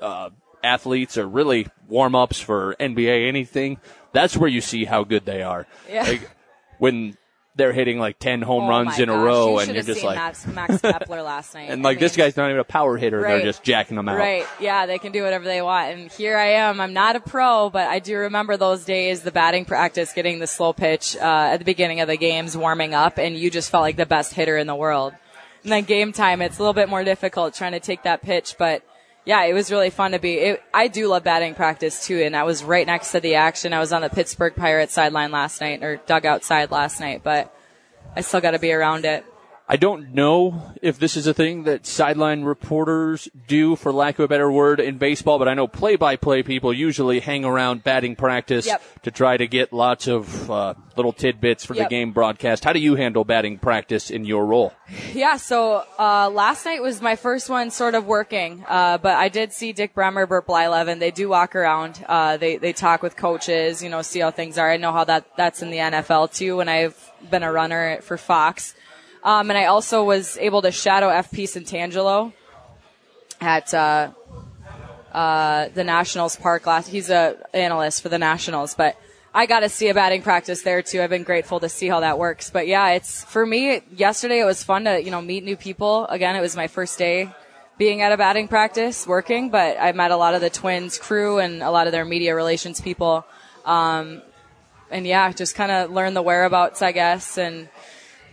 Speaker 2: uh, athletes or really warm ups for NBA anything. That's where you see how good they are.
Speaker 5: Yeah.
Speaker 2: Like, when they're hitting like 10 home
Speaker 5: Oh
Speaker 2: runs in a row
Speaker 5: you
Speaker 2: and you're just like,
Speaker 5: Max, Max Kepler last night.
Speaker 2: and
Speaker 5: I
Speaker 2: like this guy's not even a power hitter
Speaker 5: Right.
Speaker 2: they're just jacking them out.
Speaker 5: Right. Yeah, they can do whatever they want. And here I am. I'm not a pro, but I do remember those days, the batting practice, getting the slow pitch uh, at the beginning of the games, warming up, and you just felt like the best hitter in the world. And then game time, it's a little bit more difficult trying to take that pitch, but yeah, it was really fun to be. It, I do love batting practice too, and I was right next to the action. I was on the Pittsburgh Pirates sideline last night, or dugout side last night, but I still got to be around it.
Speaker 2: I don't know if this is a thing that sideline reporters do, for lack of a better word, in baseball, but I know play-by-play people usually hang around batting practice
Speaker 5: Yep.
Speaker 2: to try to get lots of uh, little tidbits for the game broadcast. How do you handle batting practice in your role?
Speaker 5: Yeah, so uh, last night was my first one sort of working, uh, but I did see Dick Bremer, Burt Blyleven. They do walk around. Uh, they they talk with coaches, you know, see how things are. I know how that that's in the NFL too. When I've been a runner for Fox, um, and I also was able to shadow FP Santangelo at uh, uh, the Nationals Park last. He's a analyst for the Nationals, but I got to see a batting practice there too. I've been grateful to see how that works. But yeah, it's for me. Yesterday it was fun to you know meet new people. Again, it was my first day being at a batting practice working, but I met a lot of the Twins crew and a lot of their media relations people. Um, and yeah, just kind of learn the whereabouts, I guess, and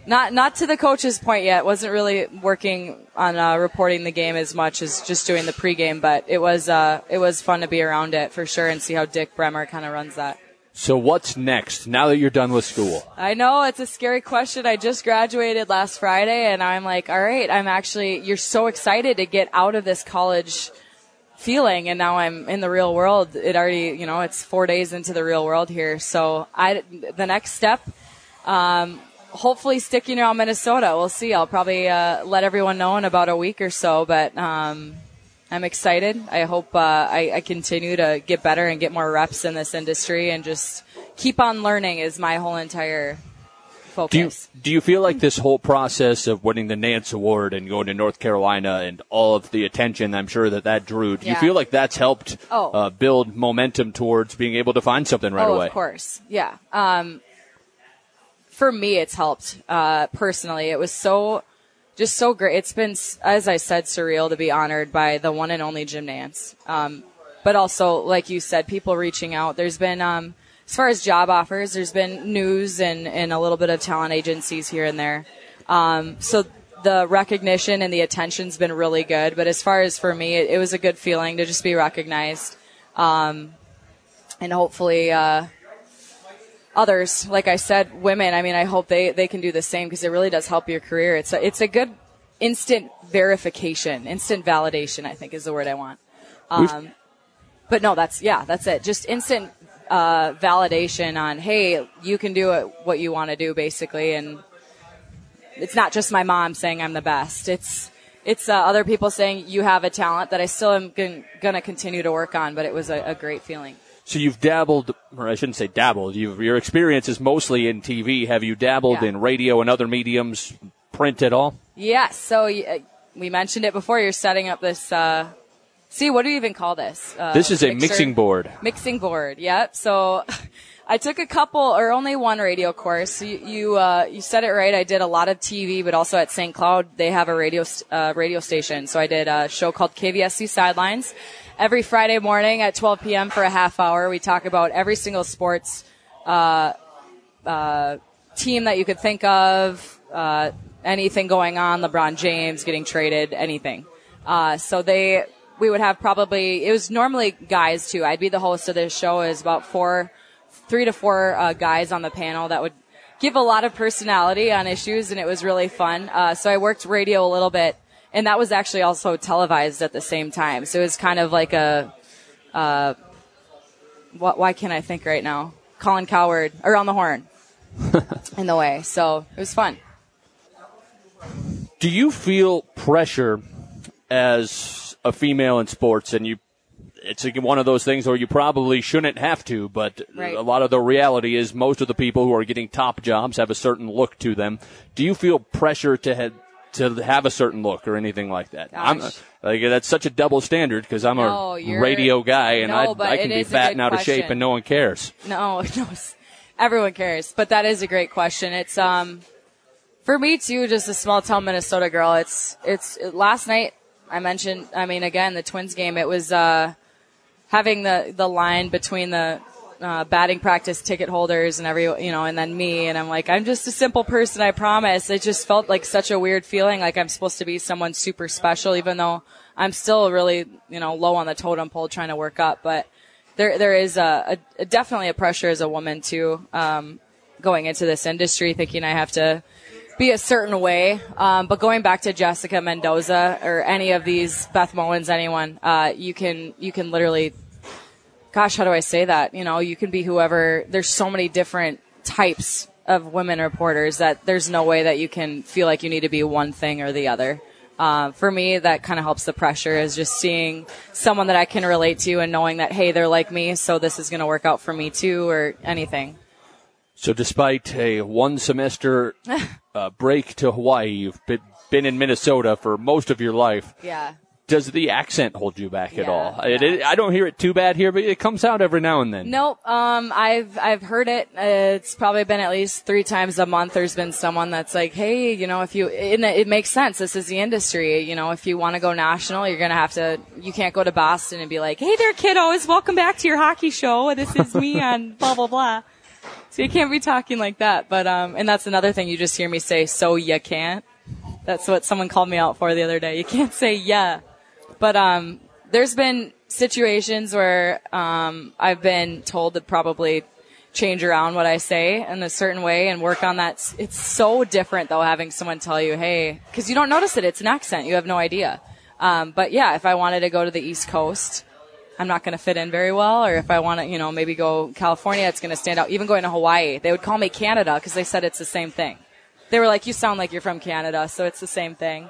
Speaker 5: not not to the coach's point yet. wasn't really working on uh, reporting the game as much as just doing the pregame, but it was uh, it was fun to be around it for sure and see how Dick Bremer kind of runs that.
Speaker 2: So what's next now that you're done with school?
Speaker 5: I know it's a scary question. I just graduated last Friday, and I'm like, all right, I'm actually. You're so excited to get out of this college feeling, and now I'm in the real world. It already, you know, it's four days into the real world here. So I, the next step, um, hopefully sticking around Minnesota. We'll see. I'll probably uh, let everyone know in about a week or so, but. Um, I'm excited. I hope uh, I, I continue to get better and get more reps in this industry and just keep on learning is my whole entire
Speaker 2: Do you,
Speaker 5: focus.
Speaker 2: do you feel like this whole process of winning the Nantz Award and going to North Carolina and all of the attention I'm sure that that drew, do you feel like that's helped
Speaker 5: Oh.
Speaker 2: uh, build momentum towards being able to find something right
Speaker 5: oh,
Speaker 2: away?
Speaker 5: of course. Yeah. Um, for me, it's helped uh, personally. It was so just so great. It's been, as I said, surreal to be honored by the one and only Jim Nantz. Um, but also, like you said, people reaching out. There's been, um, as far as job offers, there's been news and, and a little bit of talent agencies here and there. Um, so the recognition and the attention's been really good. But as far as for me, it, it was a good feeling to just be recognized. Um, and hopefully, uh, others, like I said, women, I mean, I hope they, they can do the same because it really does help your career. It's a, it's a good instant verification, instant validation, I think is the word I want. Um, but no, that's, yeah, that's it. Just instant, uh, validation on, hey, you can do it, what you want to do basically. And it's not just my mom saying I'm the best. It's it's uh, other people saying you have a talent that I still am going to continue to work on. But it was a, a great feeling.
Speaker 2: So you've dabbled, or I shouldn't say dabbled. You've, your experience is mostly in TV. Have you dabbled
Speaker 5: Yeah.
Speaker 2: in radio and other mediums, print at all?
Speaker 5: Yes. So uh, we mentioned it before. You're setting up this. Uh, see, what do you even call this? Uh,
Speaker 2: This is a mixing board.
Speaker 5: Mixing board. Yep. So I took a couple or only one radio course. You you, uh, you said it right. I did a lot of TV, but also at St. Cloud they have a radio uh, radio station. So I did a show called KVSC Sidelines every Friday morning at 12 p.m. for a half hour. We talk about every single sports uh, uh, team that you could think of. Uh, anything going on, LeBron James getting traded, anything. Uh, so they, we would have probably, it was normally guys too. I'd be the host of this show. It was about four, three to four, uh, guys on the panel that would give a lot of personality on issues and it was really fun. Uh, so I worked radio a little bit and that was actually also televised at the same time. So it was kind of like a, uh, what, why can't I think right now? Colin Cowherd, around the horn in the way. So it was fun.
Speaker 2: Do you feel pressure as a female in sports and you it's one of those things where you probably shouldn't have to, but
Speaker 5: Right.
Speaker 2: a lot of the reality is most of the people who are getting top jobs have a certain look to them. Do you feel pressure to have to have a certain look or anything like that? I'm like that's such a double standard because I'm
Speaker 5: No,
Speaker 2: a radio guy and
Speaker 5: No,
Speaker 2: I I can be fat and out of shape and no one cares.
Speaker 5: No, no, everyone cares, but that is a great question. It's um, for me too, just a small town Minnesota girl. It's it's last night. I mentioned. I mean, again, the Twins game. It was uh, having the the line between the uh, batting practice ticket holders and every you know, and then me, and I'm like, I'm just a simple person. I promise. It just felt like such a weird feeling, like I'm supposed to be someone super special, even though I'm still really you know low on the totem pole trying to work up, but there there is a, a, definitely a pressure as a woman too um, going into this industry thinking i have to be a certain way um, but going back to jessica mendoza or any of these beth mowins anyone uh, you can you can literally gosh how do i say that you know you can be whoever there's so many different types of women reporters that there's no way that you can feel like you need to be one thing or the other uh, for me, that kind of helps the pressure is just seeing someone that I can relate to and knowing that, hey, they're like me, so this is going to work out for me too, or anything.
Speaker 2: So despite a one semester uh, break to Hawaii, you've been, been in Minnesota for most of your life.
Speaker 5: Yeah.
Speaker 2: Does the accent hold you back at all?
Speaker 5: Yeah.
Speaker 2: it, I don't hear it too bad here, but it comes out every now and then.
Speaker 5: Nope. Um, I've I've heard it. Uh, it's probably been at least three times a month. There's been someone that's like, "Hey, you know, if you," and it makes sense. This is the industry. You know, if you want to go national, you're gonna have to. You can't go to Boston and be like, "Hey there, kiddos, welcome back to your hockey show. This is me on blah blah blah." So you can't be talking like that. But um, and that's another thing you just hear me say. So you can't. That's what someone called me out for the other day. You can't say yeah. But um, there's been situations where um, I've been told to probably change around what I say in a certain way and work on that. It's so different though having someone tell you, hey, because you don't notice it. It's an accent. You have no idea. Um, but yeah, if I wanted to go to the East Coast, I'm not going to fit in very well. Or if I want to, you know, maybe go California, it's going to stand out. Even going to Hawaii, they would call me Canada because they said it's the same thing. They were like, you sound like you're from Canada, so it's the same thing.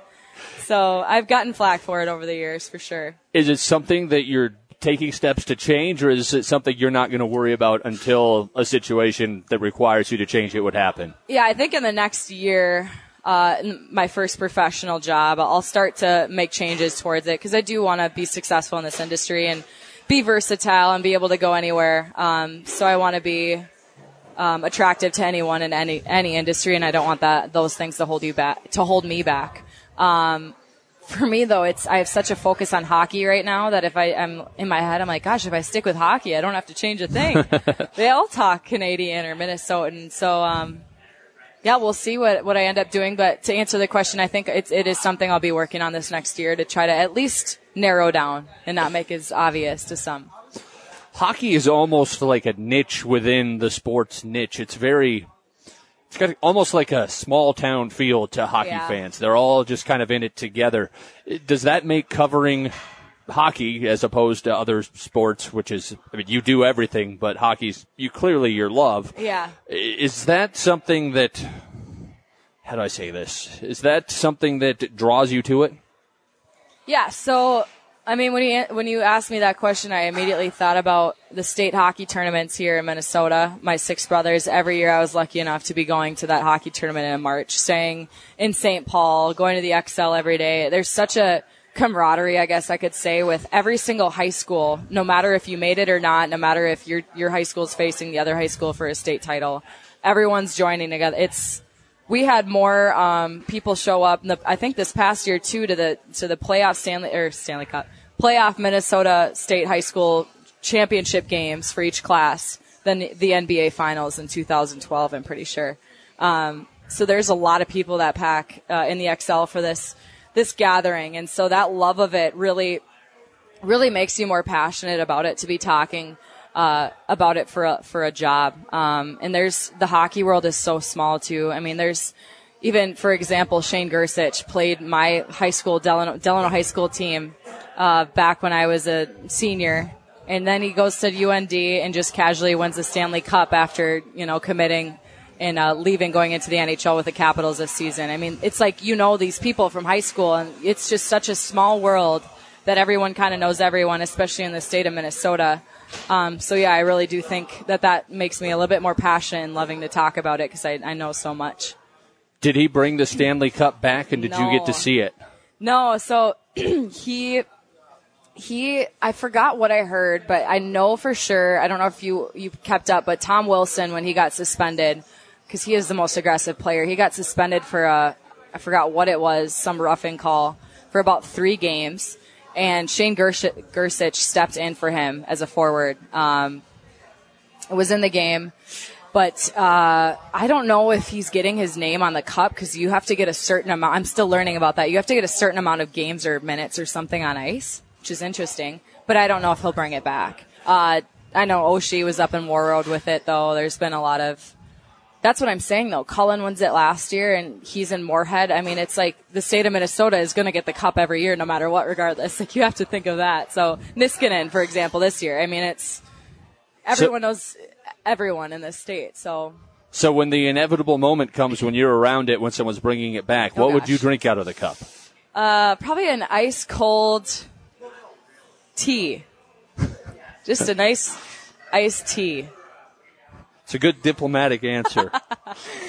Speaker 5: So I've gotten flack for it over the years for sure.
Speaker 2: Is it something that you're taking steps to change, or is it something you're not going to worry about until a situation that requires you to change it would happen?
Speaker 5: Yeah, I think in the next year, uh, in my first professional job, I'll start to make changes towards it because I do want to be successful in this industry and be versatile and be able to go anywhere. Um, so I want to be um, attractive to anyone in any any industry, and I don't want that those things to hold you back to hold me back. Um, for me though, it's I have such a focus on hockey right now that if I am in my head, I'm like, gosh, if I stick with hockey, I don't have to change a thing. they all talk Canadian or Minnesotan, so um, yeah, we'll see what what I end up doing. But to answer the question, I think it's, it is something I'll be working on this next year to try to at least narrow down and not make it as obvious to some.
Speaker 2: Hockey is almost like a niche within the sports niche. It's very, it's got almost like a small town feel to hockey
Speaker 5: Yeah.
Speaker 2: fans. They're all just kind of in it together. Does that make covering hockey as opposed to other sports, which is, I mean, you do everything, but hockey's you clearly your love.
Speaker 5: Yeah.
Speaker 2: Is that something that how do I say this? Is that something that draws you to it?
Speaker 5: Yeah. So, I mean, when you when you asked me that question, I immediately thought about the state hockey tournaments here in Minnesota. My six brothers. Every year, I was lucky enough to be going to that hockey tournament in March, staying in St. Paul, going to the Xcel every day. There's such a camaraderie, I guess I could say, with every single high school, no matter if you made it or not, no matter if your your high school is facing the other high school for a state title, everyone's joining together. It's we had more um, people show up. The, I think this past year too to the to the playoff Stanley or Stanley Cup playoff Minnesota State High School championship games for each class than the NBA Finals in 2012. I'm pretty sure. Um, so there's a lot of people that pack uh, in the Xcel for this this gathering. And so that love of it really, really makes you more passionate about it to be talking, uh, about it for a, for a job. Um, and there's, the hockey world is so small too. I mean, there's, even, for example, Shane Gersich played my high school, Delano, Delano high school team, uh, back when I was a senior. And then he goes to UND and just casually wins the Stanley Cup after, you know, committing and uh, leaving, going into the NHL with the Capitals this season. I mean, it's like you know these people from high school, and it's just such a small world that everyone kind of knows everyone, especially in the state of Minnesota. Um, so yeah, I really do think that that makes me a little bit more passionate and loving to talk about it because I, I know so much.
Speaker 2: Did he bring the Stanley Cup back, and did
Speaker 5: No.
Speaker 2: you get to see it?
Speaker 5: No, so he he I forgot what I heard, but I know for sure. I don't know if you you kept up, but Tom Wilson when he got suspended because he is the most aggressive player, he got suspended for a I forgot what it was, some roughing call for about three games, and Shane Gersich stepped in for him as a forward. Um, was in the game. But uh, I don't know if he's getting his name on the cup because you have to get a certain amount. I'm still learning about that. You have to get a certain amount of games or minutes or something on ice, which is interesting. But I don't know if he'll bring it back. Uh, I know Oshie was up in Warroad with it though. There's been a lot of. That's what I'm saying though. Cullen wins it last year and he's in Moorhead. I mean, it's like the state of Minnesota is going to get the cup every year no matter what regardless. Like you have to think of that. So Niskanen, for example, this year. I mean, it's everyone knows everyone in this state. So
Speaker 2: So when the inevitable moment comes when you're around it, when someone's bringing it back,
Speaker 5: Oh,
Speaker 2: what would you drink out of the cup?
Speaker 5: Uh, probably an ice cold tea. Just a nice iced tea.
Speaker 2: It's a good diplomatic answer.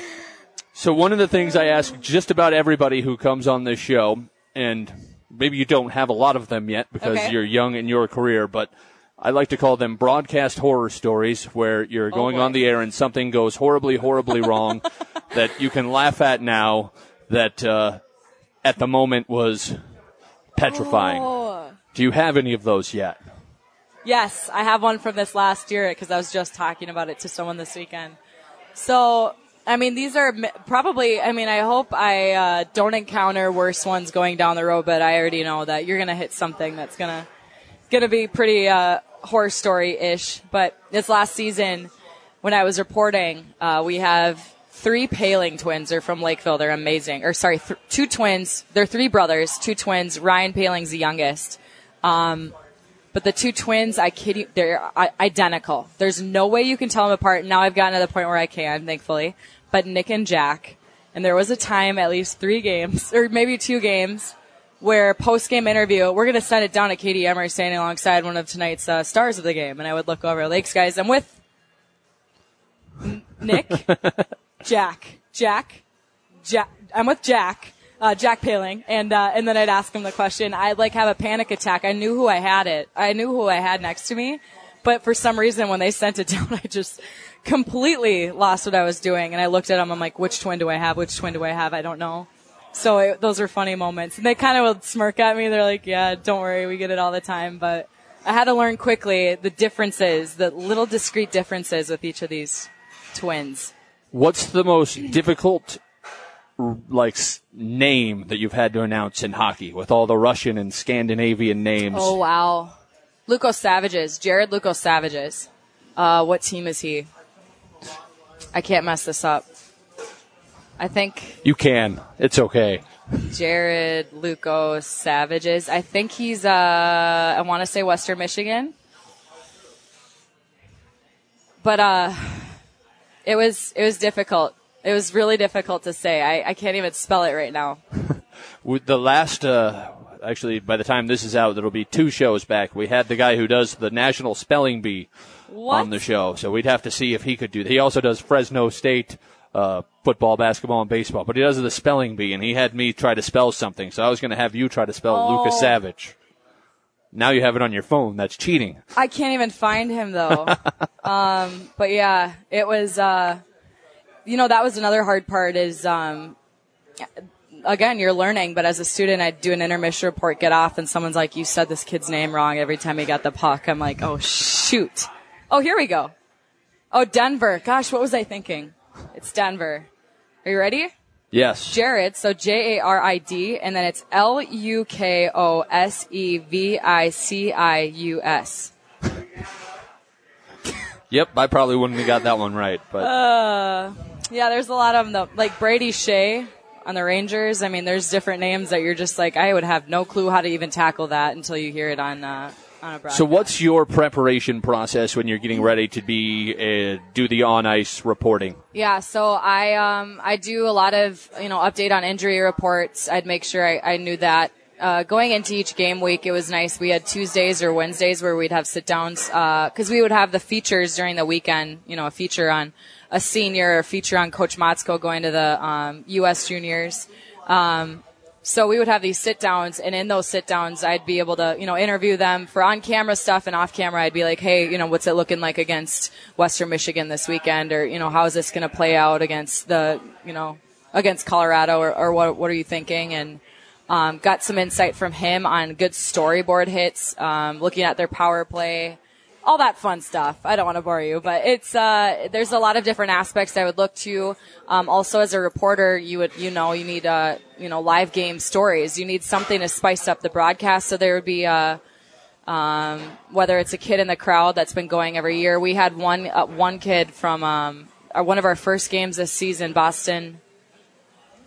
Speaker 2: so one of the things I ask just about everybody who comes on this show, and maybe you don't have a lot of them yet because
Speaker 5: Okay.
Speaker 2: you're young in your career, but I like to call them broadcast horror stories where you're going
Speaker 5: Oh,
Speaker 2: on the air and something goes horribly, horribly wrong that you can laugh at now that uh, at the moment was petrifying.
Speaker 5: Oh.
Speaker 2: Do you have any of those yet?
Speaker 5: Yes, I have one from this last year because I was just talking about it to someone this weekend. So, I mean, these are probably, I mean, I hope I uh, don't encounter worse ones going down the road, but I already know that you're going to hit something that's going to going to be pretty uh, horror story-ish. But this last season, when I was reporting, uh, we have three Poehling twins. They're from Lakeville. They're amazing. Or sorry, th- two twins. They're three brothers, two twins. Ryan Poehling's the youngest. Um, but the two twins, I kid you, they're identical. There's no way you can tell them apart. Now I've gotten to the point where I can, thankfully. But Nick and Jack, and there was a time, at least three games, or maybe two games, where post game interview, we're going to send it down to Katie Emery standing alongside one of tonight's uh, stars of the game. And I would look over, Lakes guys, I'm with Nick, Jack, Jack, Jack, I'm with Jack, uh, Jack Poehling, and, uh, and then I'd ask him the question. I'd like have a panic attack. I knew who I had it. I knew who I had next to me. But for some reason, when they sent it down, I just completely lost what I was doing. And I looked at them. I'm like, which twin do I have? Which twin do I have? I don't know. So it, those are funny moments. And they kind of would smirk at me. They're like, yeah, don't worry. We get it all the time. But I had to learn quickly the differences, the little discrete differences with each of these twins.
Speaker 2: What's the most difficult like name that you've had to announce in hockey with all the Russian and Scandinavian names?
Speaker 5: Oh wow, Lukosevicius, Jared Luco Savages. Uh, what team is he? I can't mess this up. I think
Speaker 2: You can. It's okay.
Speaker 5: Jared Luco Savages. I think he's. Uh, I want to say Western Michigan, but uh, it was it was difficult. It was really difficult to say. I, I can't even spell it right now.
Speaker 2: With the last, uh, actually, by the time this is out, there'll be two shows back. We had the guy who does the National Spelling Bee
Speaker 5: What?
Speaker 2: on the show, so we'd have to see if he could do that. He also does Fresno State uh, football, basketball, and baseball, but he does the spelling bee, and he had me try to spell something, so I was going to have you try to spell
Speaker 5: Oh.
Speaker 2: Lucas Savage. Now you have it on your phone. That's cheating.
Speaker 5: I can't even find him though. um, but yeah, it was. Uh, you know, that was another hard part. Is um, again, you're learning, but as a student, I'd do an intermission report, get off, and someone's like, "You said this kid's name wrong." Every time he got the puck, I'm like, "Oh shoot!" Oh, here we go. Oh, Denver. Gosh, what was I thinking? It's Denver. Are you ready?
Speaker 2: Yes.
Speaker 5: Jarid, so J A R I D, and then it's L U K O S E V I C I U S.
Speaker 2: Yep, I probably wouldn't have got that one right, but
Speaker 5: Uh, Yeah, there's a lot of them though. Like Brady Skjei on the Rangers. I mean, there's different names that you're just like, I would have no clue how to even tackle that until you hear it on uh, on a broadcast.
Speaker 2: So, what's your preparation process when you're getting ready to be uh, do the on ice reporting?
Speaker 5: Yeah, so I um I do a lot of you know update on injury reports. I'd make sure I, I knew that. Uh, going into each game week, it was nice. We had Tuesdays or Wednesdays where we'd have sit downs because we would have the features during the weekend. You know, a feature on a senior, feature on Coach Motzko going to the um, U.S. Juniors. Um, so we would have these sit downs, and in those sit downs, I'd be able to, you know, interview them for on camera stuff and off camera. I'd be like, hey, you know, what's it looking like against Western Michigan this weekend, or you know, how is this going to play out against the, you know, against Colorado, or, or what what are you thinking? And um, got some insight from him on good storyboard hits, um, looking at their power play, all that fun stuff. I don't want to bore you, but it's uh, there's a lot of different aspects I would look to. Um, also, as a reporter, you would you know you need uh, you know live game stories. You need something to spice up the broadcast. So there would be uh, um, whether it's a kid in the crowd that's been going every year. We had one uh, one kid from um, our, one of our first games this season, Boston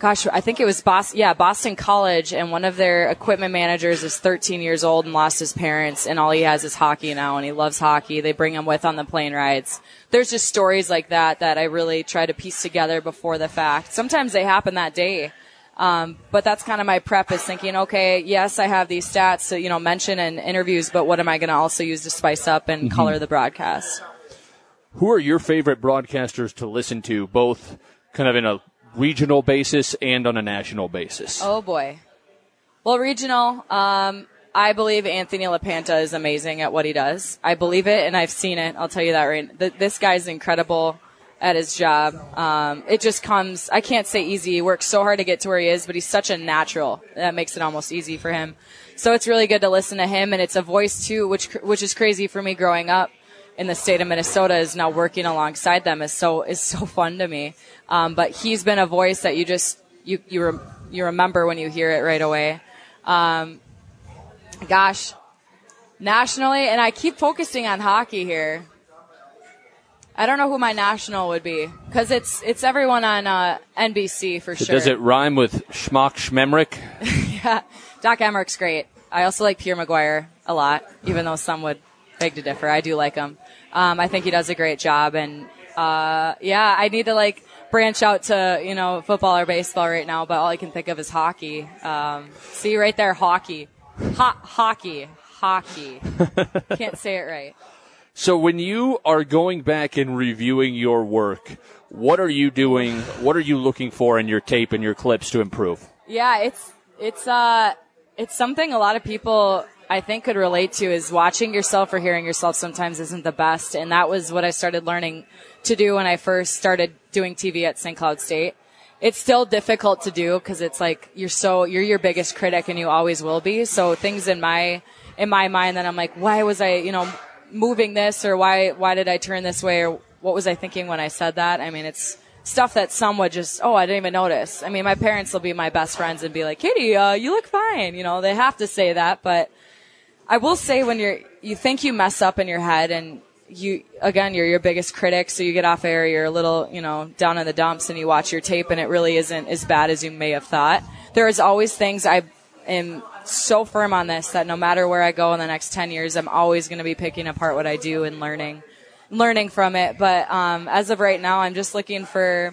Speaker 5: gosh, I think it was Boston, yeah, Boston College, and one of their equipment managers is 13 years old and lost his parents, and all he has is hockey now, and he loves hockey. They bring him with on the plane rides. There's just stories like that that I really try to piece together before the fact. Sometimes they happen that day. Um, but that's kind of my prep is thinking, okay, yes, I have these stats to, you know, mention in interviews, but what am I going to also use to spice up and color the broadcast?
Speaker 2: Who are your favorite broadcasters to listen to, both kind of in a regional basis and on a national basis?
Speaker 5: Oh boy. Well, regional, um, I believe Anthony LaPanta is amazing at what he does. I believe it and I've seen it. I'll tell you that right. Th- this guy's incredible at his job. Um, it just comes, I can't say easy. He works so hard to get to where he is, but he's such a natural. That makes it almost easy for him. So it's really good to listen to him and it's a voice too, which, which is crazy for me growing up in the state of Minnesota is now working alongside them is so, is so fun to me. Um, but he's been a voice that you just, you, you, rem- you remember when you hear it right away. Um, gosh, nationally, and I keep focusing on hockey here. I don't know who my national would be because it's it's everyone on uh, NBC for sure.
Speaker 2: Does it rhyme with Schmock Schmemrick?
Speaker 5: yeah, Doc Emrick's great. I also like Pierre McGuire a lot, even though some would beg to differ. I do like him. Um, I think he does a great job, and uh, yeah, I need to like branch out to you know football or baseball right now, but all I can think of is hockey. Um, see right there, hockey, Ho- hockey, hockey. Can't say it right.
Speaker 2: So when you are going back and reviewing your work, what are you doing? What are you looking for in your tape and your clips to improve?
Speaker 5: Yeah, it's it's uh it's something a lot of people I think could relate to is watching yourself or hearing yourself sometimes isn't the best. And that was what I started learning to do when I first started doing TV at St. Cloud State. It's still difficult to do because it's like you're so you're your biggest critic and you always will be. So things in my in my mind that I'm like, why was I, you know, moving this or why why did I turn this way or what was I thinking when I said that? I mean, it's stuff that some would just, oh, I didn't even notice. I mean, my parents will be my best friends and be like, Katie, uh, you look fine. You know, they have to say that, but I will say when you're, you think you mess up in your head and you, again, you're your biggest critic, so you get off air, you're a little, you know, down in the dumps and you watch your tape and it really isn't as bad as you may have thought. There is always things I am so firm on this that no matter where I go in the next 10 years, I'm always going to be picking apart what I do and learning, learning from it. But, um, as of right now, I'm just looking for,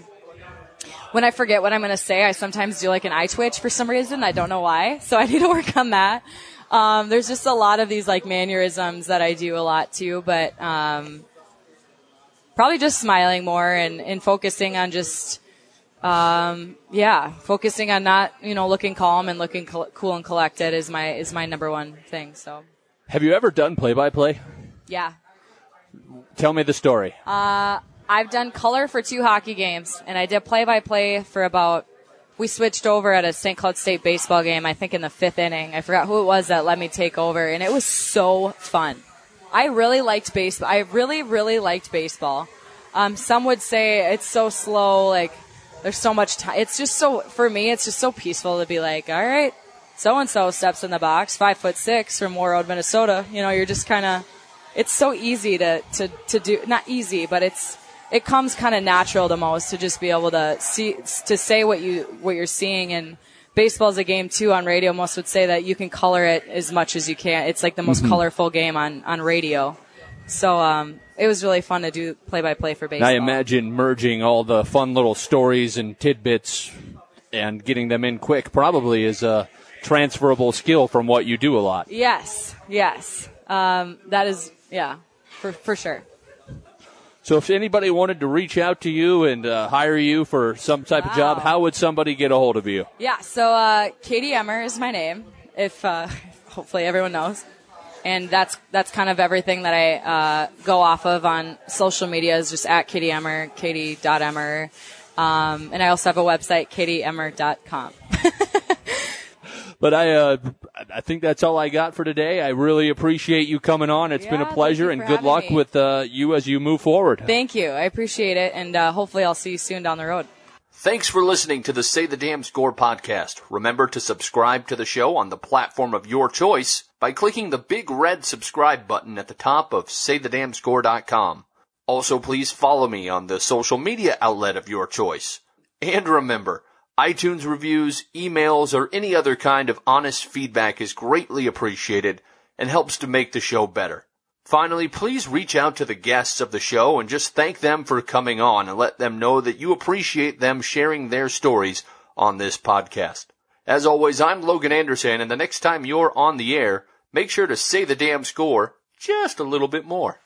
Speaker 5: when I forget what I'm going to say, I sometimes do like an eye twitch for some reason. I don't know why. So I need to work on that. Um, there's just a lot of these like mannerisms that I do a lot too, but, um, probably just smiling more and, and focusing on just, um, yeah, focusing on not, you know, looking calm and looking col- cool and collected is my, is my number one thing. So,
Speaker 2: Have you ever done play by play?
Speaker 5: yeah.
Speaker 2: Tell me the story.
Speaker 5: I've done color for two hockey games, and I did play by play for about. We switched over at a St. Cloud State baseball game, I think in the fifth inning. I forgot who it was that let me take over, and it was so fun. I really liked baseball. I really, really liked baseball. Um, some would say it's so slow, like there's so much time. It's just so for me, it's just so peaceful to be like, all right, so and so steps in the box, five foot six from Warroad, Minnesota. You know, you're just kind of. It's so easy to to to do. Not easy, but it's it comes kind of natural to most to just be able to see to say what you what you're seeing and baseball's a game too on radio. Most would say that you can color it as much as you can. It's like the most colorful game on on radio. So um it was really fun to do play by play for baseball.
Speaker 2: I imagine merging all the fun little stories and tidbits and getting them in quick probably is a transferable skill from what you do a lot.
Speaker 5: yes yes. Um that is yeah for for sure
Speaker 2: So if anybody wanted to reach out to you and uh, hire you for some type of job, how would somebody get a hold of you?
Speaker 5: Yeah, so uh, Katie Emmer is my name. If uh, hopefully everyone knows, and that's that's kind of everything that I uh, go off of on social media is just at Katie Emmer, Katie.Emmer. Um, and I also have a website, katieemmer.com.
Speaker 2: But I, uh, I think that's all I got for today. I really appreciate you coming on. It's been a pleasure, and good luck
Speaker 5: me.
Speaker 2: with uh, you as you move forward.
Speaker 5: Thank you. I appreciate it, and uh, hopefully I'll see you soon down the road.
Speaker 6: Thanks for listening to the Say the Damn Score podcast. Remember to subscribe to the show on the platform of your choice by clicking the big red subscribe button at the top of saythedamnscore.com. Also, please follow me on the social media outlet of your choice. And remember, iTunes reviews, emails, or any other kind of honest feedback is greatly appreciated and helps to make the show better. Finally, please reach out to the guests of the show and just thank them for coming on and let them know that you appreciate them sharing their stories on this podcast. As always, I'm Logan Anderson, and the next time you're on the air, make sure to say the damn score just a little bit more.